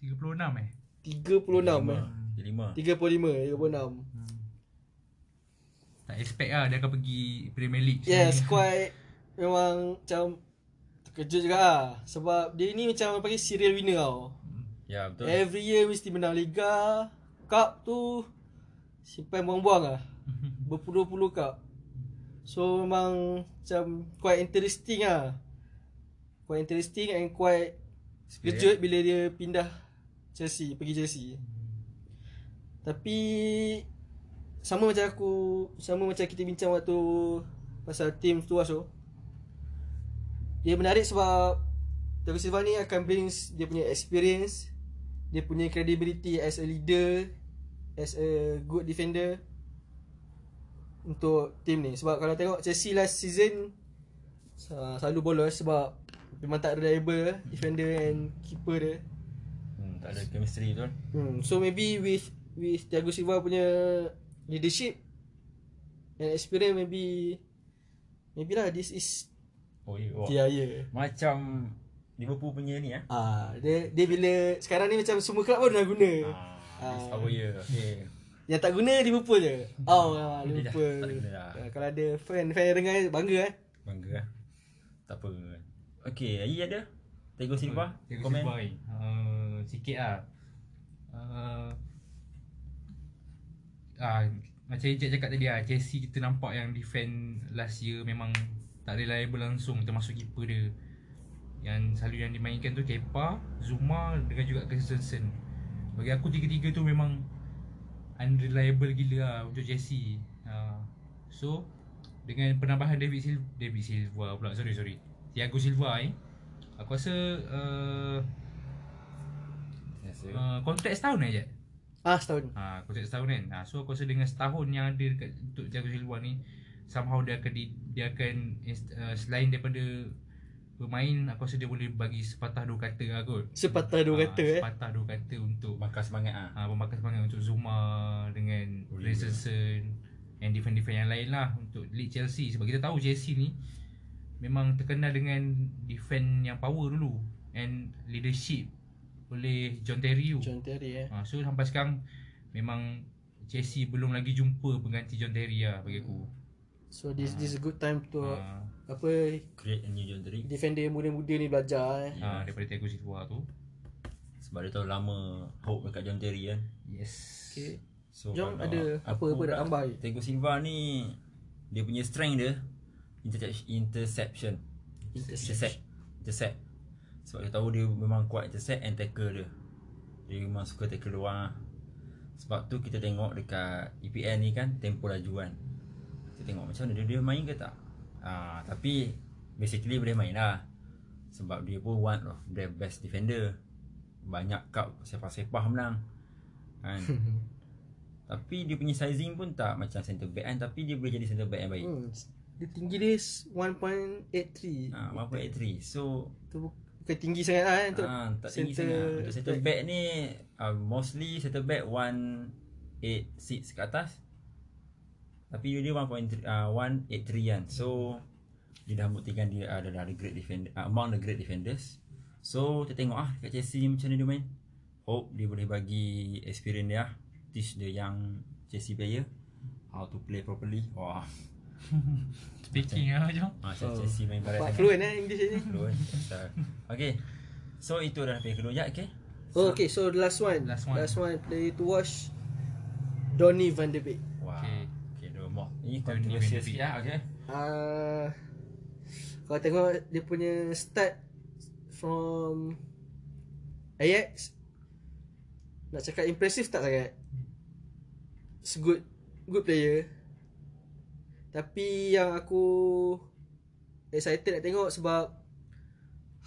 36 eh? 36 eh. Dia lima 35 36 hmm. Tak expect lah Dia akan pergi Premier League. Yes sebenarnya. quite. Memang Macam Terkejut juga lah. Sebab dia ni macam Panggil serial winner tau. Ya betul. Every year mesti menang Liga Cup tu Simpan buang-buang lah. [laughs] Berpuluh-puluh cup. So memang Macam Quite interesting lah. Quite interesting and quite Kejut bila dia pindah Chelsea Pergi Chelsea. Tapi Sama macam aku Sama macam kita bincang waktu Pasal team tu lah so Dia menarik sebab Thiago Silva ni akan bring Dia punya experience Dia punya credibility as a leader As a good defender Untuk team ni. Sebab kalau tengok Chelsea last season uh, Selalu bolos sebab Memang tak reliable Defender and keeper dia. Hmm, Tak ada chemistry betul Hmm, so maybe with with Thiago Silva punya leadership and experience maybe maybe lah this is Oh ya oh. dia ya. Macam Liverpool punya ni eh Ah, dia dia bila sekarang ni macam semua kelab pun dah guna. Ah, this our year Okay Yang tak guna Liverpool je. Oh, ah, Dia dah Liverpool. tak guna dah. Ah, kalau ada fan fan yang dengar bangga eh. Bangga lah Tak apa Okay Ayi ada Thiago Silva Tengok Komen Silva ni uh, Sikit lah uh, ah, Macam Ijat cakap tadi lah Chelsea kita nampak yang defend last year Memang tak reliable langsung Termasuk keeper dia Yang selalu yang dimainkan tu Kepa Zuma Dengan juga Christensen Bagi aku tiga-tiga tu memang Unreliable gila lah Untuk Chelsea uh, So Dengan penambahan David Silva David Silva pula Sorry sorry Thiago Silva eh Aku rasa uh, Yes, ya. uh, Kontrak setahun aja. Ah, setahun. Ha, kontrak setahun kan. Ha, so aku rasa dengan setahun yang ada dekat untuk Thiago Silva ni somehow dia akan di, dia akan uh, selain daripada Bermain aku rasa dia boleh bagi sepatah dua kata lah kot Sepatah dua Ah, kata eh. Sepatah dua kata untuk Bakar semangat ah. Ah, Pemakas semangat untuk Zuma Dengan Oliver. Richardson And defend-defend yang lain lah Untuk lead Chelsea Sebab kita tahu Chelsea ni Memang terkenal dengan Defend yang power dulu And leadership Oleh John Terry tu John Terry eh. ha, So sampai sekarang Memang Chelsea belum lagi jumpa Pengganti John Terry lah bagi aku So this this is good time to ha, apa Create a new John Terry defender muda-muda ni belajar eh. ha, Daripada Thiago Silva tu. Sebab dia tahu lama Hope dekat John Terry kan. Yes. Okay. So Jom kalau ada aku apa-apa nak tambah? Thiago Silva ni Dia punya strength dia intercept- Interception. Intercept. Intercept. Sebab dia tahu dia memang kuat intercept and tackle dia. Dia memang suka tackle luar. Sebab tu kita tengok dekat EPL ni kan Tempo laju kan Kita tengok macam mana dia, dia main ke tak. Ah, Tapi Basically boleh main lah. Sebab dia pun one of the best defender. Banyak cup sepah-sepah menang kan. [laughs] Tapi dia punya sizing pun tak macam center back kan Tapi dia boleh jadi center back yang baik. Hmm. Dia tinggi dia 1.83. Ah, ha, 1.83 So Tu bu- bukan tinggi sangat lah eh, untuk ah, tak tinggi center sangat. Untuk center back. ni uh, Mostly center back 186 ke atas Tapi dia 1.3 uh, 183 kan So Dia dah buktikan dia adalah the great defender uh, Among the great defenders So kita tengok ah kat Chelsea macam mana dia main Hope dia boleh bagi experience dia ah. Teach the young Chelsea player How to play properly Wah [laughs] Speaking lah macam Macam Oh. Chelsea main pada Pak fluent eh English ni. Fluent. Okay So itu dah pilihan kedua ya okay Oh, okay, so the last one. Last one. Last one play to watch. Donny van de Beek. Wow Okay. More Ini de sikit lah okay Uh, kalau tengok dia punya start from Ajax nak cakap impressive tak sangat. It's good good player. Tapi yang aku excited nak tengok sebab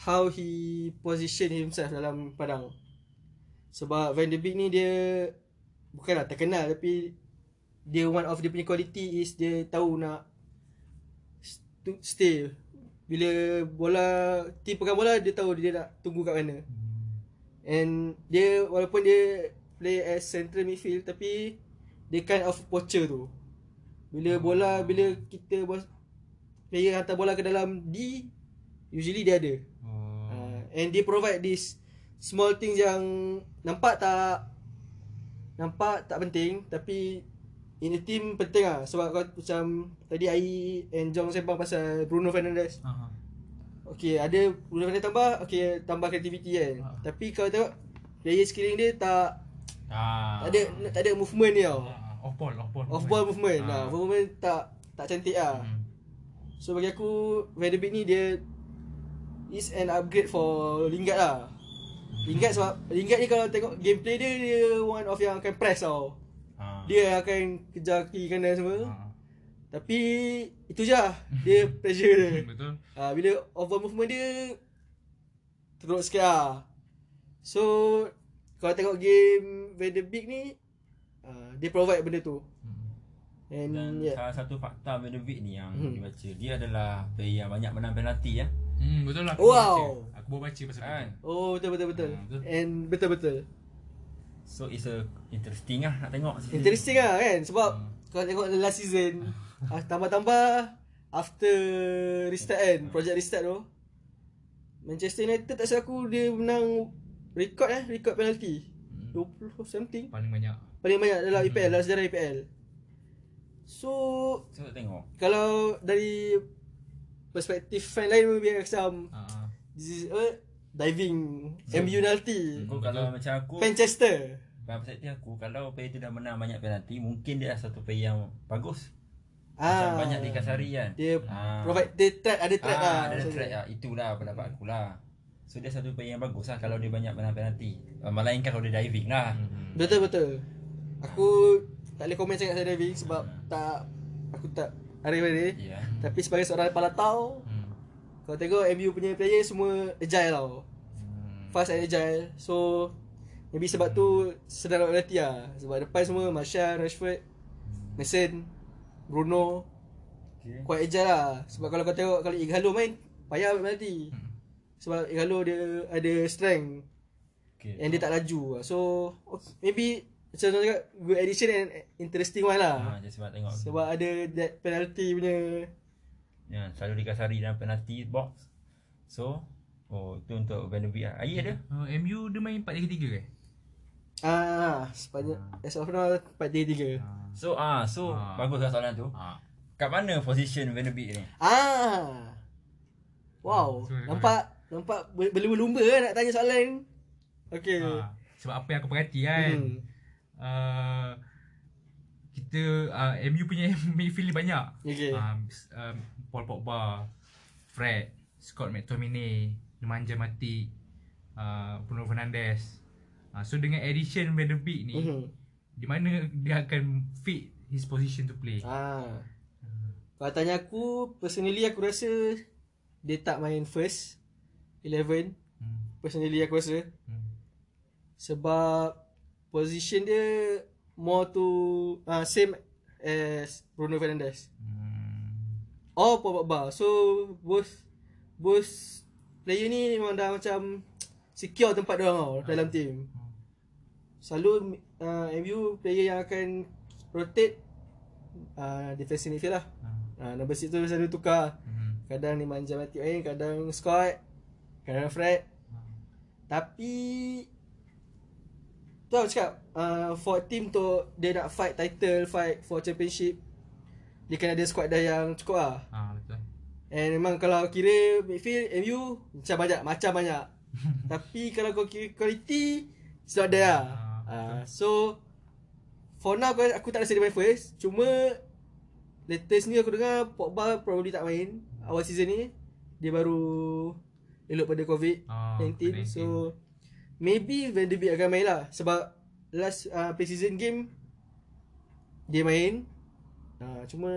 how he position himself dalam padang. Sebab Van de Beek ni dia bukanlah terkenal tapi dia one of dia punya quality is dia tahu nak st- stay bila bola team pegang bola dia tahu dia nak tunggu kat mana. And dia walaupun dia play as central midfield tapi dia kind of poacher tu. Bila bola bila kita bos player hantar bola ke dalam D usually dia ada. oh. Uh, and dia provide this small things yang nampak tak nampak tak penting tapi in a team penting lah sebab kau macam tadi Ai and Jong sembang pasal Bruno Fernandes. Aha. Okay ada Bruno Fernandes tambah okay tambah kreativiti kan. Ha. Tapi kalau tengok player skilling dia tak ah. tak ada tak ada movement dia tau. Ah, Off ball Off ball Off ball movement. Ah. Nah, movement tak tak cantik lah. Hmm. So bagi aku Van de Beek ni dia is an upgrade for Lingard lah. Lingard sebab Lingard ni kalau tengok gameplay dia dia one of yang akan press tau. Dia akan kejar kiri kanan semua. Ah. Tapi itu je lah. Dia [laughs] pressure dia. Betul Ha, bila ball movement dia teruk sikit lah. So kalau tengok game Van de Beek ni uh, dia provide benda tu. Hmm. And Dan yeah. salah satu fakta Van de Beek ni yang Hmm. dibaca Dia adalah player yang banyak menang penalti ya Hmm, betul lah. Aku Wow. baca. Aku baru baca pasal Kan? Oh betul betul betul. Ah, betul. And betul betul. So it's a interesting lah nak tengok season. Interesting lah kan Sebab Hmm. Kalau tengok the last season ah, Tambah-tambah After Restart kan Project restart tu Manchester United tak silap aku Dia menang Record eh Record penalty Hmm. 20 something Paling banyak. Paling banyak dalam Hmm. EPL Dalam sejarah EPL So So tengok Kalau dari Perspektif fan lain Maybe macam ah. This is uh, Diving MU penalty Kau kalau macam aku Manchester. Dalam perspektif aku Kalau player tu dah menang banyak penalti Mungkin dia satu player yang bagus. Ah, Macam banyak dikasari kan? Dia Ah. provide Dia track Ada track ah, lah. Ada track lah. Itulah pendapat aku lah. So dia satu player yang bagus lah Kalau dia banyak menang penalti. Uh, Melainkan kalau dia diving lah. Hmm. Betul betul. Aku tak boleh komen sangat pasal diving sebab tak aku tak hari-hari. Ya. Tapi sebagai seorang palatau, Hmm. Kalau tengok MU punya player semua agile tau. Hmm. Fast and agile. So maybe sebab tu sedang nak berlatih lah. Sebab depan semua Martial, Rashford, Mason, Bruno okay. quite agile lah. Sebab kalau kau tengok kalau Ighalo main payah ambil penalti. Hmm. Sebab kalau dia ada strength Okay. and dia tak laju. So okay, maybe macam tu cakap good addition and interesting one Ha, lah. just sebab tengok. Sebab ada that penalty punya Ya, selalu dikasari dalam penalty box. So, oh itu untuk Van de Beek lah. Ayi ada? Uh, MU dia main 4-3-3 ke? ah sepanjang as of now 4-3-3. So ah, so Ah. bagus lah soalan tu. Ha. Kat mana position Van de Beek ni? Ah. Wow, So, nampak nampak ber- berlumba-lumba kan nak tanya soalan. Okay. Ha. Sebab apa yang aku perhati kan Hmm. uh, Kita uh, MU punya [laughs] midfield banyak Okay. um, um, Paul Pogba Fred Scott McTominay Nemanja Matic uh, Bruno Fernandes uh, So dengan addition Van de Beek ni Mhm. Di mana dia akan fit his position to play Ah. Kalau tanya aku, personally aku rasa dia tak main first 11. hmm. Personally aku rasa Hmm. sebab position dia more to uh, same as Bruno Fernandes. Hmm. Paul Pogba. So both both player ni memang dah macam [tsk] secure tempat dia orang tau dalam team. Selalu uh, MU player yang akan rotate uh, defensive midfield lah. Uh, number 6 tu selalu tukar. Hmm. Kadang ni manja mati main, kadang Scott, kadang Fred. Tapi tu aku cakap uh, for team tu dia nak fight title, fight for championship. Dia kena ada squad dah yang cukup lah. Ah betul. And memang kalau kira midfield MU macam banyak, macam banyak. [laughs] Tapi kalau kau kira quality sudah ada lah. Ah, Uh, so for now aku, aku tak rasa dia main first. Cuma latest ni aku dengar Pogba probably tak main awal season ni. Dia baru elok pada COVID-19. Ah, COVID-19. so maybe Van de Beek akan main lah sebab last uh, pre-season game dia main. Uh, cuma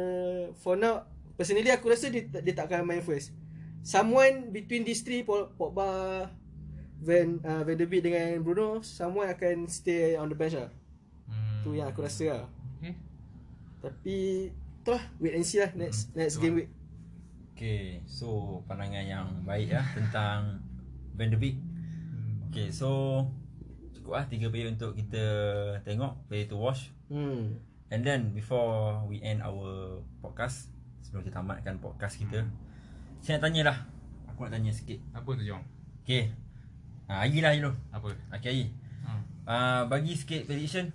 for now personally aku rasa dia, dia tak akan main first. Someone between these three Pog- Pogba Van uh, Van de Beek dengan Bruno someone akan stay on the bench lah. Hmm. Tu yang aku rasa lah. Okay. Tapi tu lah wait and see lah next next game week. Okay, so pandangan yang baik lah tentang Van de Beek. Hmm. Okay, so cukup lah tiga player untuk kita tengok, player to watch. Hmm. And then before we end our podcast, sebelum kita tamatkan podcast kita, saya nak tanya lah. Aku nak tanya sikit. Apa tu Jong? Okay. Ha, Ayi lah dulu. Apa? Okay, Ayi. Ha. Uh, bagi sikit prediction.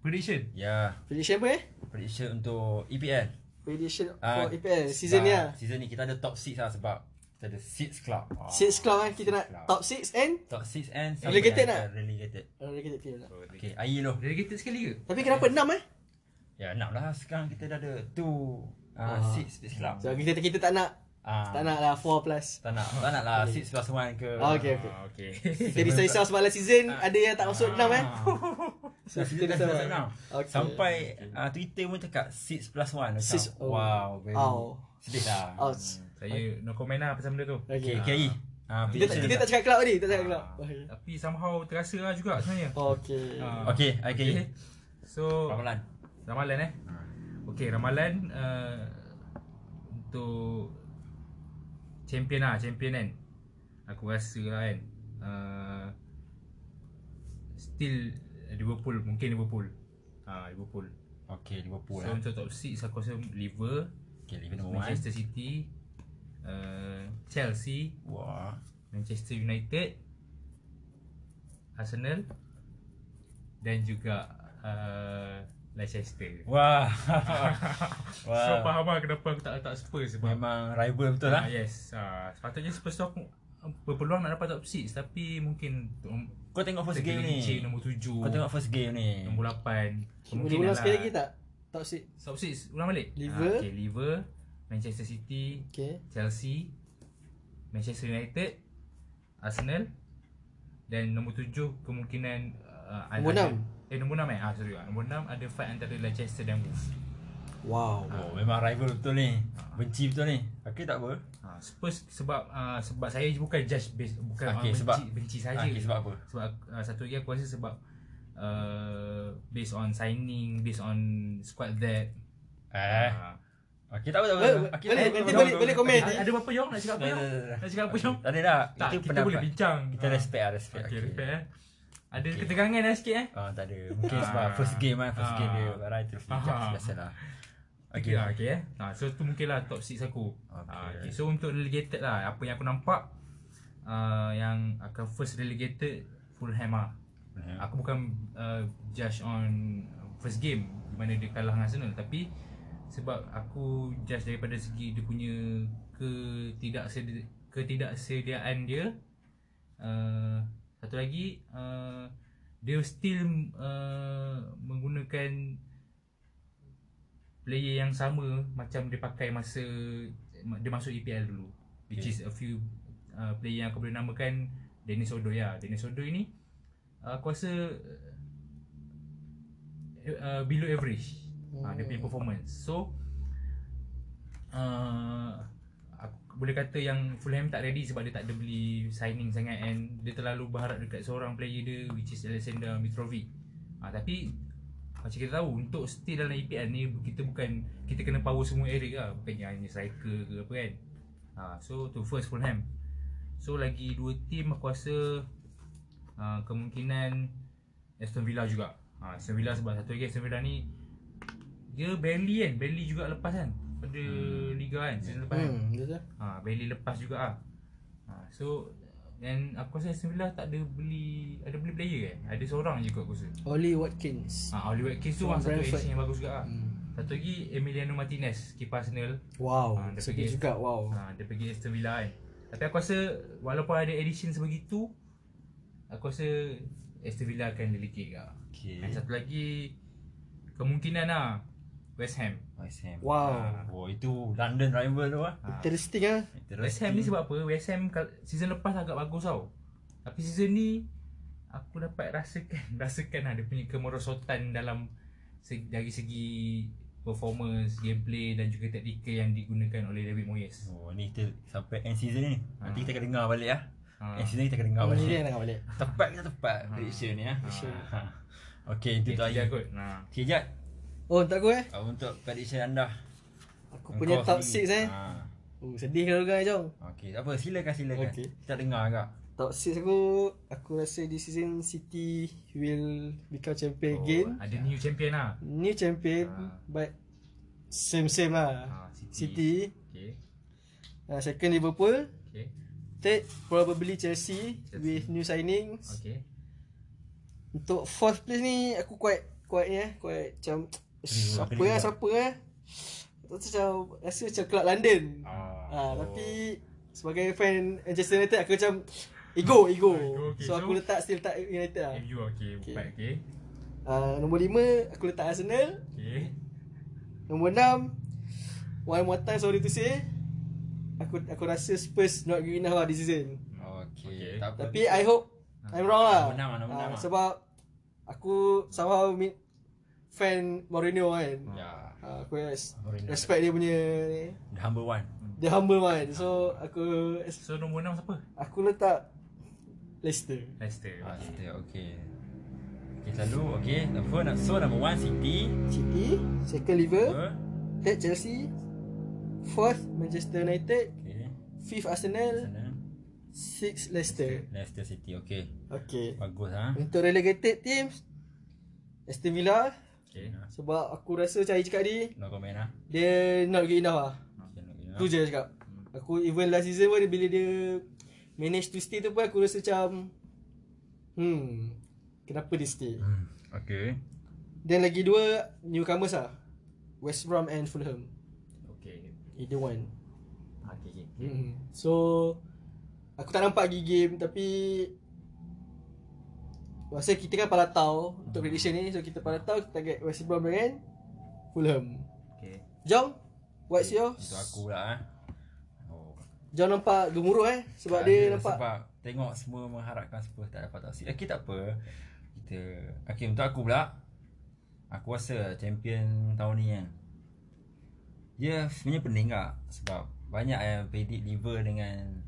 Prediction. Ya, Prediction apa eh? prediction untuk EPL. Prediction Ah, for EPL season ni lah. Season ni kita ada top 6 lah sebab kita ada 6 club. Ah, Six club kan kita nak club. top 6 and Top 6 and Relegated akan Relegated. uh, relegated team lah. Okay, Ayi dulu. Relegated sekali ke? Tapi kenapa 6 eh? Ya, nak lah sekarang kita dah ada 2 Ah. uh, 6 6 club. So kita kita tak nak Ah, tak nak lah 4 plus. Tak nak, tak nak lah 6 plus 1 ke. Ah, okay okay. Ah, okay. [laughs] Kita risau sebab last season ada yang tak masuk 6 eh. [laughs] [laughs] So, kita dah selesai now. Okay. Sampai uh, Twitter pun cakap 6 plus 1 macam. Six- oh. Wow, very Ow. sedih lah. Ouch. Saya no comment lah pasal benda tu. Okay, Okay. okay. Uh, Kita tak kita tak cakap club tadi, tak cakap club. Okay. Tapi somehow terasa lah juga sebenarnya. Okay. Ah. Okay, okay. So Ramalan. Ramalan eh. Okay, ramalan uh, untuk champion lah, champion kan. Aku rasa lah kan. Uh, still Liverpool, mungkin Liverpool. Ah, Liverpool. Okay, Liverpool So lah. untuk top 6 aku rasa Liver, Okay, Liverpool nombor 1. Manchester City, uh, Chelsea, Wah. Manchester United, Arsenal dan juga uh, Leicester. [laughs] Wah. So Wah. faham lah kenapa aku tak letak Spurs sebab Memang rival betul Ah, lah. yes. Ah, sepatutnya Spurs tu aku uh, berpeluang nak dapat top 6 tapi mungkin Kau tengok first game ni. tergelincir nombor 7, Kau tengok first game ni. nombor 8. Boleh Kemungkinan ulang lah. sekali lagi tak? Top 6. Top 6 ulang balik. Liver. Ah, okay, Liver, Manchester City, Okay. Chelsea, Manchester United, Arsenal dan nombor 7 kemungkinan uh, Nombor antara- enam? Eh nombor 6 eh. Ah sorry. ah. Nombor 6 ada fight antara Leicester dan Wolves. Wow. Oh, memang rival betul ni. Benci betul ni. Okay, tak apa. Ha, Spurs sebab uh, sebab saya bukan judge base bukan Okey, okay, benci sebab- benci saja. Okay, sebab apa? sebab uh, satu lagi aku rasa sebab uh, based on signing, based on squad that Eh. uh, Okey, tak apa, tak apa. Boleh, Okey, boleh, apa, nanti boleh- apa. boleh komen. Ada, ada apa Yong? Nak cakap apa Yong? Nak cakap apa Yong? Tak ada dah. Kita pendapat. boleh bincang. Kita Ah. respect lah, respect. Okey. respect eh. Ada Okay. ketegangan lah sikit eh. Ah, tak ada. Mungkin Ah. sebab first game kan, first Ah. game dia Barai terus bijak Ah. biasalah. Okay lah, okay eh. Ha, so tu mungkin lah top 6 aku. Okay. Ha, okay. So untuk relegated lah, apa yang aku nampak uh, yang akan first relegated Fulham lah. Ya. Aku bukan uh, judge on first game di mana dia kalah dengan Arsenal tapi sebab aku judge daripada segi dia punya ketidaksedi- ketidaksediaan dia uh, satu lagi uh, dia still uh, menggunakan player yang sama macam dia pakai masa dia masuk EPL dulu which is a few uh, player yang aku boleh namakan Dennis Odoi ya. Dennis Odoi ni uh, aku rasa uh, below average uh, dia punya performance. So uh, boleh kata yang Fulham tak ready sebab dia tak ada beli signing sangat and dia terlalu berharap dekat seorang player dia which is Alexander Mitrovic. Uh, tapi macam kita tahu untuk stay dalam EPL ni kita bukan kita kena power semua area lah bukannya hanya striker ke apa kan. Ha, so tu first Fulham. So lagi dua team aku rasa uh, kemungkinan Aston Villa juga. Ha, Aston Villa sebab satu lagi Aston Villa ni dia barely kan, barely juga lepas kan pada liga kan season lepas kan. Hmm, betul. Ha, Bailey lepas juga ah. Ha, so dan aku rasa Aston Villa tak ada beli ada beli player kan. Ada seorang je kot aku rasa. Oli Watkins. Ha, Oli Watkins tu orang satu action yang bagus juga ah. Hmm. Satu lagi Emiliano Martinez, kiper Arsenal. Wow, Ah, dia pergi- juga. Wow. Ha, dia pergi Aston Villa kan. Tapi aku rasa walaupun ada addition sebegitu aku rasa Aston Villa akan delegate ke. Okey. Dan satu lagi kemungkinan lah West Ham. West Ham. Wow. Oh, itu London rival tu ah. Ha. Interesting ah. West Ham ni sebab apa? West Ham season lepas agak bagus tau. Tapi season ni aku dapat rasakan [laughs] rasakan lah dia punya kemerosotan dalam segi, dari segi performance, gameplay dan juga taktikal yang digunakan oleh David Moyes. Oh, ni kita sampai end season ni. Nanti Ah. kita akan dengar balik ah. Ha. End season kita akan dengar Oh, balik. ni dia nak balik. Tepat kita tepat prediction ni ah. Ha. [laughs] Okey, itu Okay, tadi. tiga kot. Nah. Okey, Jad. Oh, tak aku eh. Ah, Untuk prediction anda. Aku punya top 6 eh. Ha. Oh, sedih kalau kan Jong. Okey, tak apa, silakan silakan. Okey. Kita dengar agak. Top 6 aku aku rasa this season City will become champion Oh, again. ada new champion lah. New champion Ah. but same same lah. Ah, City. City. Okay. Uh, second Liverpool. Okay. Third probably Chelsea, Chelsea. with new signings. Okay. Untuk fourth place ni aku quite quite ni eh, quite macam siapa juga. lah siapa eh. Tu macam rasa macam Club London. Ah. Ah, tapi sebagai fan Manchester United aku macam ego ego. Ego, okay. So aku So- letak still letak United lah. MU okay. Okay. Empat okay. Ah, nombor 5 aku letak Arsenal. Okay. Nombor 6 one more time sorry to say aku aku rasa Spurs not good enough lah this season. Tak apa. Tapi I hope I'm wrong lah. Nombor enam lah, nombor Ah, enam lah. sebab aku somehow meet fan Mourinho kan. Ya. Ah, aku res- Mourinho. respect dia punya ni. The humble one. Dia humble man. So aku So nombor 6 siapa? aku letak Leicester. Leicester. Ah, Okay. kita okey. Okey, selalu okey. Number so number one City. City, second Liverpool, third Chelsea, fourth Manchester United, okey. fifth Arsenal, sixth Leicester. Leicester City. Okey. Okay. Bagus ha. Untuk relegated teams Aston Villa Okay. sebab aku rasa macam Ayi cakap tadi No comment ha. dia not good enough lah. Okay, Tu je cakap. Aku even last season pun bila dia manage to stay tu pun aku rasa macam hmm kenapa dia stay. Hmm. Okey. Dan lagi dua newcomers lah. West Brom and Fulham. Okay. Either one. Okay. okay. Hmm. So aku tak nampak lagi game tapi Masa kita kan palatau untuk prediction ni So kita palatau kita target West Brom dengan Fulham Okay. Jom What's yours? Untuk aku pula ha. Oh. Jom nampak gemuruh eh Sebab Tak dia ada, nampak Sebab tengok semua mengharapkan Spurs tak dapat taksi. Okey tak apa. Kita okey untuk aku pula. Aku rasa champion tahun ni kan. Dia sebenarnya pening tak sebab banyak yang predict Liver dengan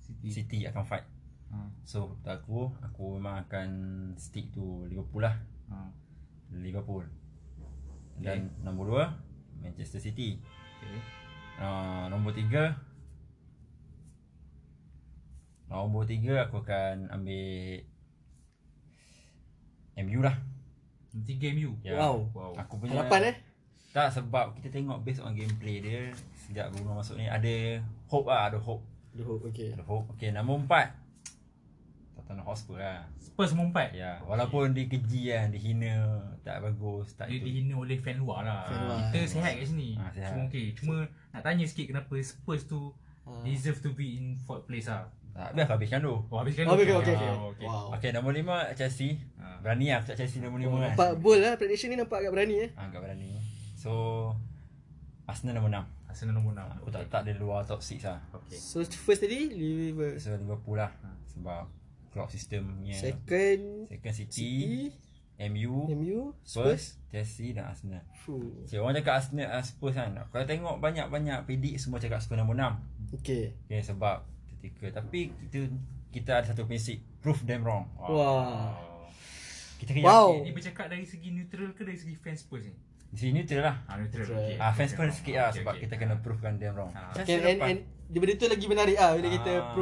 City. City akan fight. Ha. So untuk aku aku memang akan stick to Liverpool lah. Ha. Liverpool. Dan nombor 2 Manchester City. Okay. uh, Nombor tiga Nombor tiga aku akan ambil MU lah Tiga MU. Ya. Wow. Wow. Aku punya Harapan eh? Tak sebab kita tengok based on gameplay dia Sejak Bruno masuk ni ada hope lah Ada hope Duh, okay. Ada hope Okay nombor empat Tottenham Hotspur lah Spurs nombor empat. Ya Walaupun dia keji kan Dihina Tak bagus Tak Dia itu dihina oleh fan luar lah. Fan luar. Kita sihat kat sini. Ah, sihat. Cuma okay. Cuma nak tanya sikit kenapa Spurs tu Ah. deserve to be in fourth place lah. Tak biar aku habiskan dulu Oh habiskan Oh, okay, okay, okay. okay. Wow. Okay nombor lima Chelsea Ah. Berani lah cakap Chelsea nombor lima kan Nampak bold lah prediction ni nampak agak berani eh. Ah, agak berani So Arsenal nombor enam Arsenal nombor 6. Aku tak tak dia luar top 6 lah Okay. So first tadi Liverpool. So Liverpool lah Sebab Klopp system punya Second Second City, City, MU MU, Spurs. Chelsea dan Arsenal Fuh. Okay, orang cakap Arsenal uh, Spurs kan Kalau tengok banyak-banyak Predik semua cakap Spurs nombor 6 Okay. Okay sebab Ketika Tapi kita Kita ada satu prinsip Prove them wrong Wah. Oh. Kita kena Wow. Ini bercakap dari segi neutral ke dari segi fans Spurs ni? Di sini neutral lah Ah neutral. Okay. Ah, fans Okay, pun sikit lah Okay, Sebab okay. kita kena provekan them wrong Ah. Macam Okay, and, and benda tu lagi menarik ah bila kita Ah.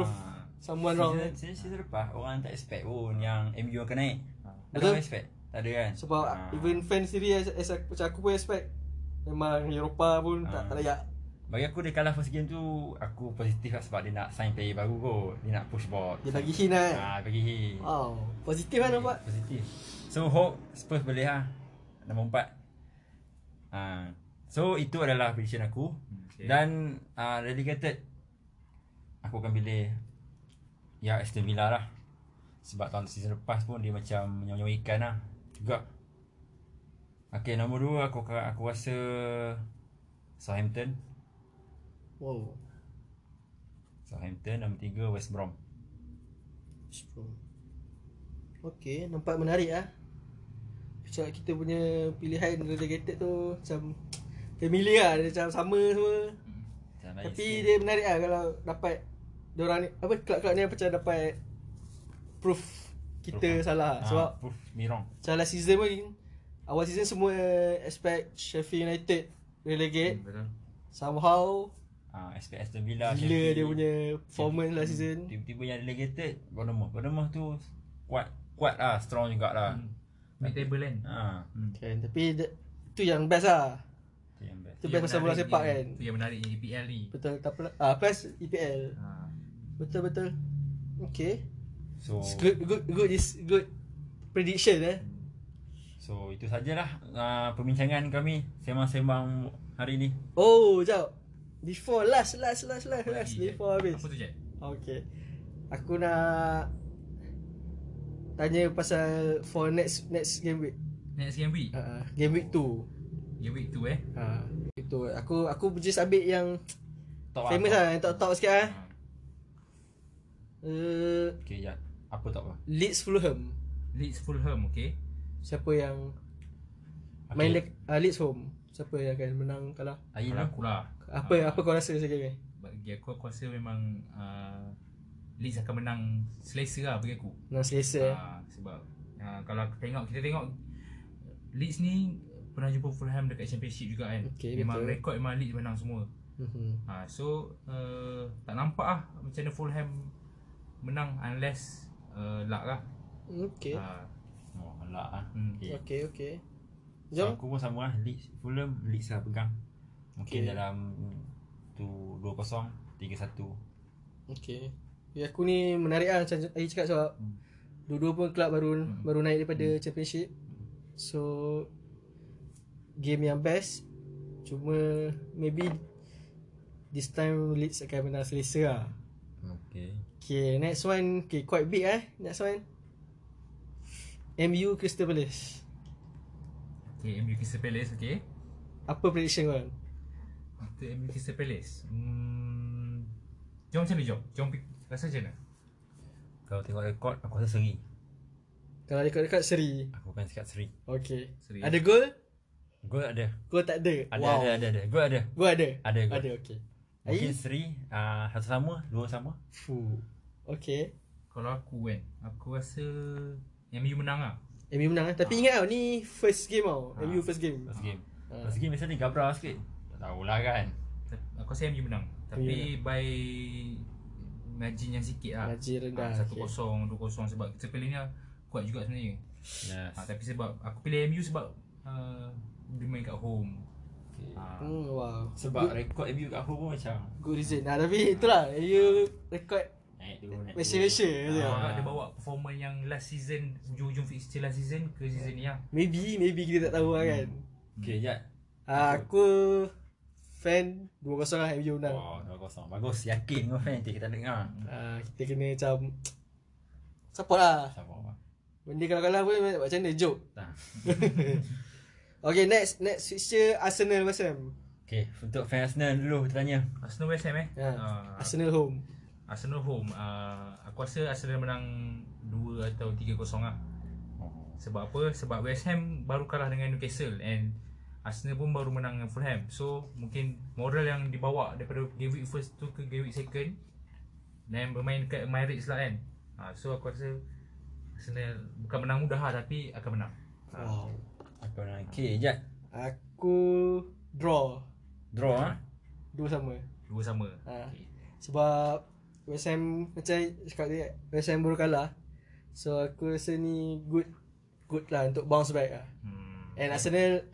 Someone wrong. Season, season, season lepas Orang tak expect pun Yang MU akan naik Ah. Ada Betul. orang expect Tak ada kan Sebab Ah. even fans sendiri as, as, macam aku pun expect memang Eropah pun tak Ah. tak layak. Bagi aku dia kalah first game tu Aku positif lah sebab dia nak sign player baru kot Dia nak push board Dia bagi hint lah. Ah, bagi hint Wow. Positif kan nampak? Positif So hope Spurs boleh lah Nombor empat ah. So itu adalah prediction aku Okay. Dan uh, relegated Aku akan pilih Ya Aston Villa lah Sebab tahun season lepas pun dia macam Menyawa ikan lah Juga Okay nombor dua aku aku rasa Southampton Wow. Southampton Nombor tiga West Brom Strong. Okay, nampak menarik ah. Macam kita punya pilihan relegated tu macam familiar lah, dia macam sama semua. Lain Tapi dia menarik lah kalau dapat orang ni apa kelab-kelab ni macam dapat proof kita Proof. salah Ah, sebab Proof me wrong macam last season pun awal season semua expect Sheffield United relegate Hmm, Betul. somehow Ah, expect Aston Villa gila Sheffield. dia punya performance last season Tiba-tiba yang relegated Bournemouth Bournemouth tu Kuat Kuat lah Strong jugalah Hmm. Mid table kan. Ha Hmm. kan tapi dia- tu yang best lah Tu yang best tu best pasal bola sepak kan Itu yang menarik ni EPL ni. betul tak pula ah plus EPL Ha. Betul betul okay. So It's good good good is good prediction eh? So itu sajalah uh, Perbincangan kami Sembang-sembang hari ni oh jap. Before last last last last Apa last. Before habis. Apa tu Jack? Okay. Aku nak Tanya pasal For next Next game week. Next game week. uh, Game week 2 Game week tu eh. uh, Itu. Aku aku just ambil yang Top Famous lah Yang top-top sikit lah Ha. Uh, Okay ya Apa top apa Leeds Fulham Leeds Fulham okay. Siapa yang okay. Main dek, uh, Leeds home Siapa yang akan menang kalah Ayin Kalau lah aku lah. Apa Ah, apa kau rasa sekarang ni Bagi aku aku rasa memang uh, Leeds akan menang selesa lah bagi aku. Menang selesa Ah, sebab uh, kalau aku tengok kita tengok Leeds ni pernah jumpa Fulham dekat championship juga kan. Okey, memang betul. rekod memang Leeds menang semua. Mhm. Ha, so uh, tak nampak ah macam mana Fulham menang unless uh, luck lah. Okay Ha, Oh alah lah hmm. okay. Okay okay So, Jom. Aku pun sama lah. Leeds Fulham Leeds lah pegang. Mungkin Okay. dalam Tu 2-0 3-1 Okay Ya aku ni menarik lah macam Ayi cakap sebab Hmm. Dua-dua pun kelab baru Hmm. baru naik daripada championship. So Game yang best Cuma Maybe This time Leeds akan menang selesa lah. Okay Okay next one Okay quite big eh Next one MU Crystal Palace Okay, MU Crystal Palace okay. Apa prediction kau Untuk MU Crystal Palace. Hmm. Jom macam mana jom? Jom pick rasa macam mana? Kalau tengok rekod Aku rasa seri Kalau dekat-dekat seri Aku akan cakap seri Okay Seri. Ada gol? Gol ada Gol tak ada? Ada ada ada ada Gol ada Gol ada? Ada gol Ada okay Mungkin seri uh, Satu sama Dua sama Fuh Okay Kalau aku kan, aku rasa MU menang lah. MU menang eh. Tapi ingat tau ni first game tau. Ah. MU first game. First game Ah. First game biasanya gabra sikit Tak tahulah kan Aku rasa MU menang. Tapi by margin yang sikit lah. Margin rendah, Ah, 1-0, okay. 2-0 sebab kita pilih ni kuat juga sebenarnya. Yes. Ha, tapi sebab aku pilih MU sebab uh, dia main kat home. Okay. Ha, Hmm, wow. Sebab rekod MU kat home pun macam Good reason. Nah, tapi itulah you rekod Malaysia-Malaysia turun. tu. ah. dia bawa performance yang last season hujung-hujung fixture last season ke season ni lah. Maybe, maybe kita tak tahu lah kan. Okay, Jad. Ah, aku fan 2-0 lah MU menang. Wow, 2-0. Bagus. Yakin kau fan nanti kita dengar. Ah, kita kena macam support lah. Sama. Benda kalau kalah pun macam mana joke. Tak. [laughs] Okay, next next fixture Arsenal West Ham. Okay, untuk fan Arsenal dulu tanya. Arsenal West Ham eh. Ya. Ah, Arsenal home. Arsenal home. Uh, aku rasa Arsenal menang 2 atau 3-0 lah. Oh. Sebab apa? Sebab West Ham baru kalah dengan Newcastle and Arsenal pun baru menang dengan Fulham. So mungkin moral yang dibawa daripada game week first tu ke game week second dan bermain dekat Emirates lah kan. Ha, so aku rasa Arsenal bukan menang mudah lah tapi akan menang. Ha. Wow. Aku nak okay, Jad. Aku draw. Draw ah. Dua sama. Dua sama. Ha. Okay. Sebab West Ham macam cakap dia West Ham baru kalah. So aku rasa ni good good lah untuk bounce back lah. Hmm. And Arsenal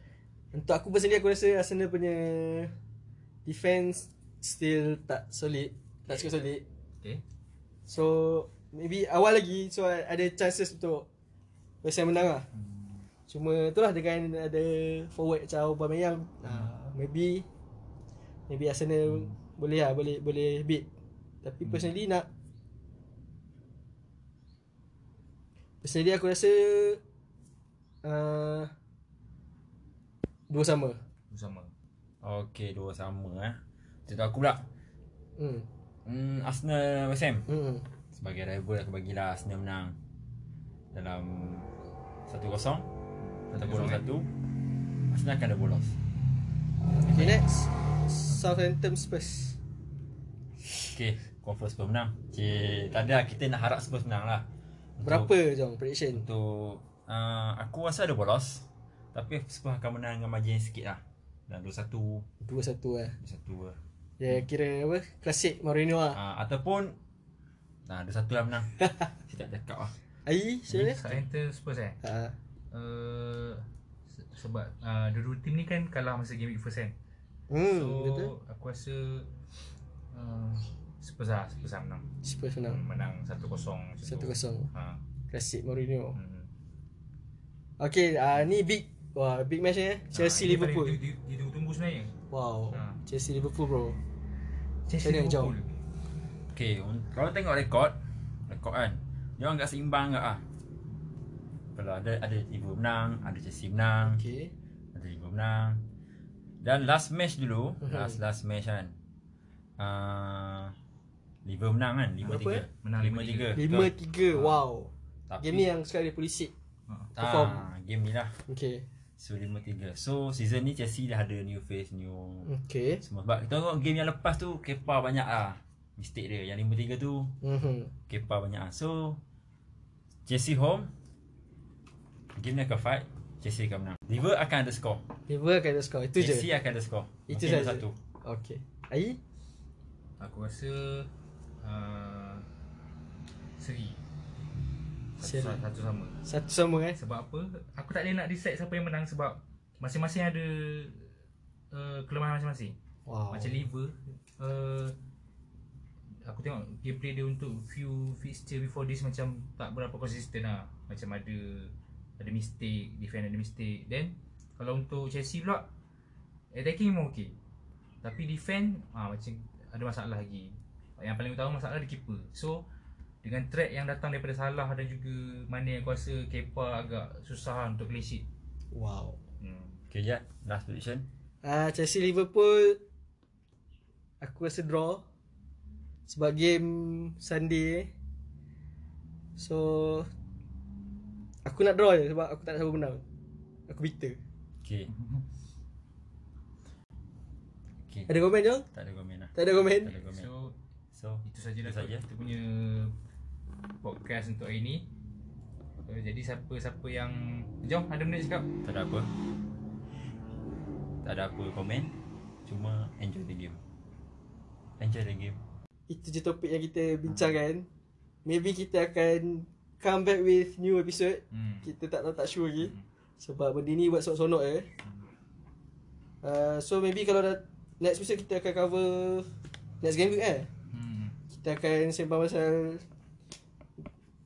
untuk aku personally aku rasa Arsenal punya defense still tak solid. Tak cukup solid. Okay. So maybe awal lagi so ada chances untuk West Ham menang lah. Cuma itulah dengan ada forward macam Aubameyang. Uh, maybe maybe Arsenal boleh lah boleh boleh beat. Tapi personally nak Personally aku rasa uh, dua sama. Dua sama. Okay, dua sama eh. Untuk aku pula. Hmm. Hmm, Arsenal West Ham. Hmm. Sebagai rival aku bagilah Arsenal menang dalam 1-0 ataupun 1 Arsenal akan ada bolos. Okay next Southampton Spurs. Okay, confirm Spurs menang. Okay, tak ada kita nak harap Spurs menang lah. Untuk- Berapa jom prediction? Untuk uh, aku rasa ada bolos. Tapi Spurs akan menang dengan margin sikit lah. Dan 2-1, 2-1 lah. 2-1 lah. Dia kira apa? Klasik Mourinho lah. Uh, ataupun Nah, 2-1 lah menang. [laughs] Saya tak cakap lah. Ai, sebenarnya? Southampton Spurs eh. Ha. Uh, se- sebab uh, dua-dua tim ni kan kalah masa game week first kan. Hmm, so betul. aku rasa uh, Spurs lah, Spurs lah menang. Spurs menang. Menang 1-0 macam tu. 1-0. Ha. Klasik Mourinho. Hmm. Okay, uh, ni big. Wah, big match ni eh. Chelsea Ah, ini Liverpool. paling di- di- Ditunggu-tunggu sebenarnya. Wow. Ha. Chelsea Liverpool bro. Chelsea? Liverpool. Okay, un- kalau tengok rekod, rekod kan, dia orang agak seimbang agak ah. Kalau ada ada Liverpool menang, ada Chelsea menang, Okay. ada Liverpool menang. Dan last match dulu, Mhm. last last match kan. Uh, Liverpool menang kan, 5-3. Menang 5-3. 5-3. Wow. Tapi Game ni yang sekarang dia polisi. Ha. perform. ah, game ni lah. Okay. So 5-3. So season ni Chelsea dah ada new face, new Okay. semua. Sebab kita tengok game yang lepas tu Kepa banyak lah mistake dia. Yang 5-3 tu Mhm. Kepa banyak lah. So Chelsea home Game ni akan fight Chelsea akan menang Liver akan ada skor Liverpool akan ada skor. Itu je. Chelsea akan ada skor Itu saja. satu Okay. Ai? Aku rasa uh, Seri. Satu, satu sama. Satu sama eh. Sebab apa? Aku tak boleh nak decide siapa yang menang Sebab Masing-masing ada uh, Kelemahan masing-masing. Wow. Macam liver uh, Aku tengok gameplay dia untuk few fixture before this macam tak berapa konsisten lah. Macam ada ada mistake, defend ada mistake. Then kalau untuk Chelsea pula Attacking memang okay. Tapi defend ah macam ada masalah lagi Yang paling utama masalah di keeper So dengan threat yang datang daripada Salah dan juga Mane aku rasa Kepa agak susah untuk clean sheet Wow. hmm. Okay Jad Last prediction Ah Chelsea Liverpool aku rasa draw sebab game Sunday. So aku nak draw je sebab aku tak nak siapa menang. Aku bitter. Okay [laughs] Okay Ada komen Jong? Tak ada komen lah Tak ada komen. Tak ada komen So So Itu sajalah Itu saja. kita punya podcast untuk hari ni. Uh, Jadi siapa-siapa yang Jom ada benda cakap Tak ada apa Tak ada apa komen Cuma enjoy the game Enjoy the game Itu je topik yang kita bincangkan. Maybe kita akan come back with new episode. Hmm. Kita tak tak, tak sure lagi. Sebab benda ni buat sonok-sonok je. Uh, so maybe kalau dah next episode kita akan cover next game week eh. Kita akan sembang pasal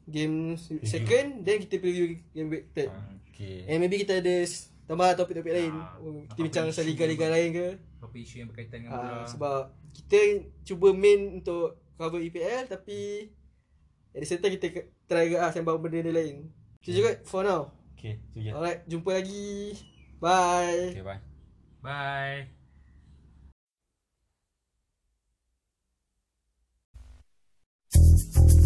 game second then kita preview game week third. Okay And maybe kita ada tambah topik-topik lain. Ah, Oh, kita bincang pasal liga-liga lain ke. Topik isu yang berkaitan dengan Ah, bola. sebab kita cuba main untuk cover EPL tapi at the same time kita try ke ah sembang benda-benda lain. Itu je kot for now. Okay tu je Alright, jumpa lagi. Bye. Okay bye Bye. you